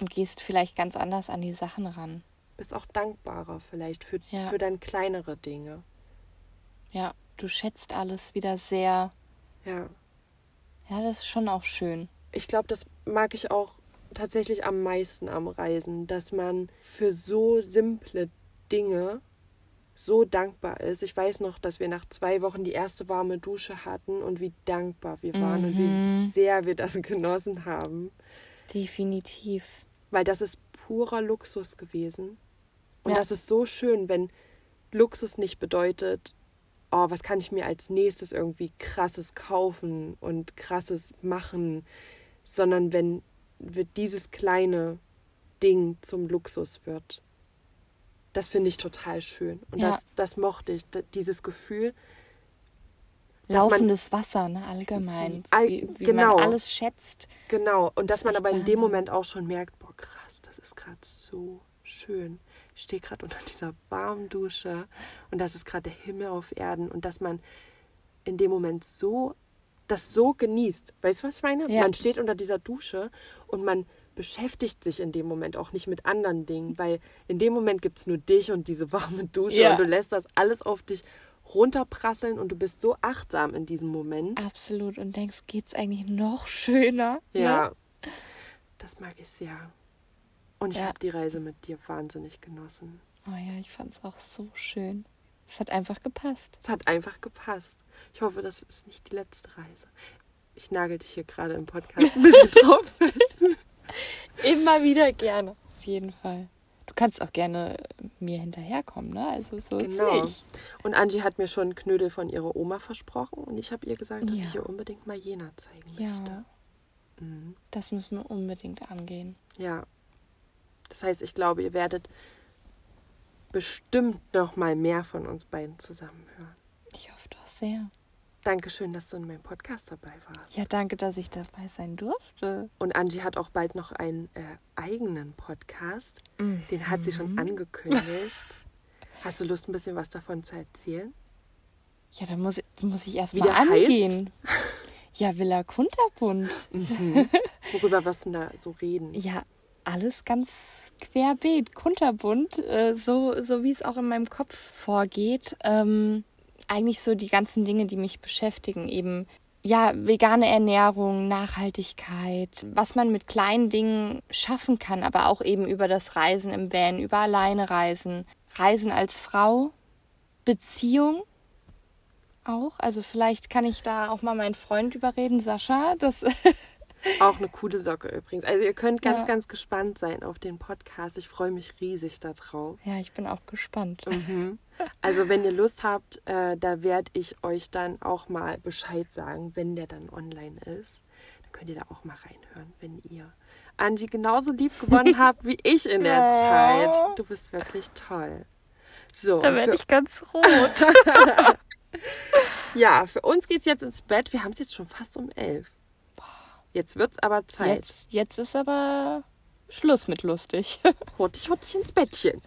[SPEAKER 3] Und gehst vielleicht ganz anders an die Sachen ran.
[SPEAKER 2] Bist auch dankbarer vielleicht für,
[SPEAKER 3] Ja.
[SPEAKER 2] für dann kleinere Dinge.
[SPEAKER 3] Ja, du schätzt alles wieder sehr.
[SPEAKER 2] Ja.
[SPEAKER 3] Ja, das ist schon auch schön.
[SPEAKER 2] Ich glaube, das mag ich auch tatsächlich am meisten am Reisen, dass man für so simple Dinge so dankbar ist. Ich weiß noch, dass wir nach zwei Wochen die erste warme Dusche hatten und wie dankbar wir waren und wie
[SPEAKER 3] Mhm.
[SPEAKER 2] sehr wir das genossen haben.
[SPEAKER 3] Definitiv.
[SPEAKER 2] Weil das ist purer Luxus gewesen. Und
[SPEAKER 3] Ja.
[SPEAKER 2] das ist so schön, wenn Luxus nicht bedeutet, oh, was kann ich mir als nächstes irgendwie krasses kaufen und krasses machen, sondern wenn wenn dieses kleine Ding zum Luxus wird. Das finde ich total schön. Und
[SPEAKER 3] Ja.
[SPEAKER 2] das, das mochte ich, dieses Gefühl. Dass man-
[SPEAKER 3] Laufendes Wasser, ne, allgemein.
[SPEAKER 2] All-
[SPEAKER 3] Wie, wie
[SPEAKER 2] genau.
[SPEAKER 3] man alles schätzt.
[SPEAKER 2] Genau, und
[SPEAKER 3] Das
[SPEAKER 2] dass man aber in dem. Moment auch schon merkt, boah, krass, das ist gerade so schön. Ich stehe gerade unter dieser warmen Dusche und das ist gerade der Himmel auf Erden und dass man in dem Moment so das so genießt. Weißt du, was ich meine?
[SPEAKER 3] Ja.
[SPEAKER 2] Man steht unter dieser Dusche und man beschäftigt sich in dem Moment auch nicht mit anderen Dingen, weil in dem Moment gibt es nur dich und diese warme Dusche
[SPEAKER 3] Ja.
[SPEAKER 2] und du lässt das alles auf dich runterprasseln und du bist so achtsam in diesem Moment.
[SPEAKER 3] Absolut. Und denkst, geht's eigentlich noch schöner?
[SPEAKER 2] Ja,
[SPEAKER 3] Ne?
[SPEAKER 2] das mag ich sehr. Und ich
[SPEAKER 3] Ja.
[SPEAKER 2] habe die Reise mit dir wahnsinnig genossen.
[SPEAKER 3] Oh ja, ich fand's auch so schön. Es hat einfach gepasst.
[SPEAKER 2] Es hat einfach gepasst. Ich hoffe, das ist nicht die letzte Reise. Ich nagel dich hier gerade im Podcast ein bisschen drauf fest.
[SPEAKER 3] Immer wieder gerne. Auf jeden Fall. Du kannst auch gerne mir hinterherkommen, ne? Also so
[SPEAKER 2] Genau.
[SPEAKER 3] ist nicht.
[SPEAKER 2] Und Angie hat mir schon Knödel von ihrer Oma versprochen und ich habe ihr gesagt, dass
[SPEAKER 3] Ja.
[SPEAKER 2] ich ihr unbedingt mal Jena zeigen möchte.
[SPEAKER 3] Ja,
[SPEAKER 2] Mhm.
[SPEAKER 3] das müssen wir unbedingt angehen.
[SPEAKER 2] Ja. Das heißt, ich glaube, ihr werdet bestimmt noch mal mehr von uns beiden zusammen hören.
[SPEAKER 3] Ich hoffe doch sehr.
[SPEAKER 2] Dankeschön, dass du in meinem Podcast dabei warst.
[SPEAKER 3] Ja, danke, dass ich dabei sein durfte.
[SPEAKER 2] Und Angie hat auch bald noch einen äh, eigenen Podcast. Den hat sie
[SPEAKER 3] Mhm.
[SPEAKER 2] schon angekündigt. Hast du Lust, ein bisschen was davon zu erzählen?
[SPEAKER 3] Ja, da muss, muss ich erst
[SPEAKER 2] Wie
[SPEAKER 3] mal
[SPEAKER 2] der heißt?
[SPEAKER 3] angehen. Ja, Villa Kunterbund.
[SPEAKER 2] Worüber wirst du denn da so reden?
[SPEAKER 3] Ja, alles ganz querbeet, kunterbunt, äh, so, so wie es auch in meinem Kopf vorgeht. Ähm, eigentlich so die ganzen Dinge, die mich beschäftigen, eben ja, vegane Ernährung, Nachhaltigkeit, was man mit kleinen Dingen schaffen kann, aber auch eben über das Reisen im Van, über alleine Reisen, Reisen als Frau, Beziehung auch. Also vielleicht kann ich da auch mal meinen Freund überreden, Sascha, das
[SPEAKER 2] Auch eine coole Socke übrigens. Also ihr könnt ganz,
[SPEAKER 3] Ja.
[SPEAKER 2] ganz gespannt sein auf den Podcast. Ich freue mich riesig darauf.
[SPEAKER 3] ja, ich bin auch gespannt.
[SPEAKER 2] Mhm. Also wenn ihr Lust habt, äh, da werde ich euch dann auch mal Bescheid sagen, wenn der dann online ist. Dann könnt ihr da auch mal reinhören, wenn ihr Angie genauso lieb gewonnen habt wie ich in der. Zeit. Du bist wirklich toll. So,
[SPEAKER 3] Da werde ich ganz rot.
[SPEAKER 2] ja, für uns geht's jetzt ins Bett. Wir haben es jetzt schon fast um elf. Jetzt wird's aber Zeit.
[SPEAKER 3] Jetzt, jetzt ist aber Schluss mit lustig.
[SPEAKER 2] Hurtig, hurtig ins Bettchen.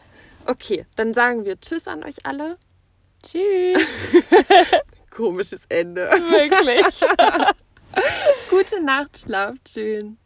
[SPEAKER 2] Okay, dann sagen wir Tschüss an euch alle.
[SPEAKER 3] Tschüss.
[SPEAKER 2] Komisches Ende.
[SPEAKER 3] Wirklich.
[SPEAKER 2] Gute Nacht, schlaft schön.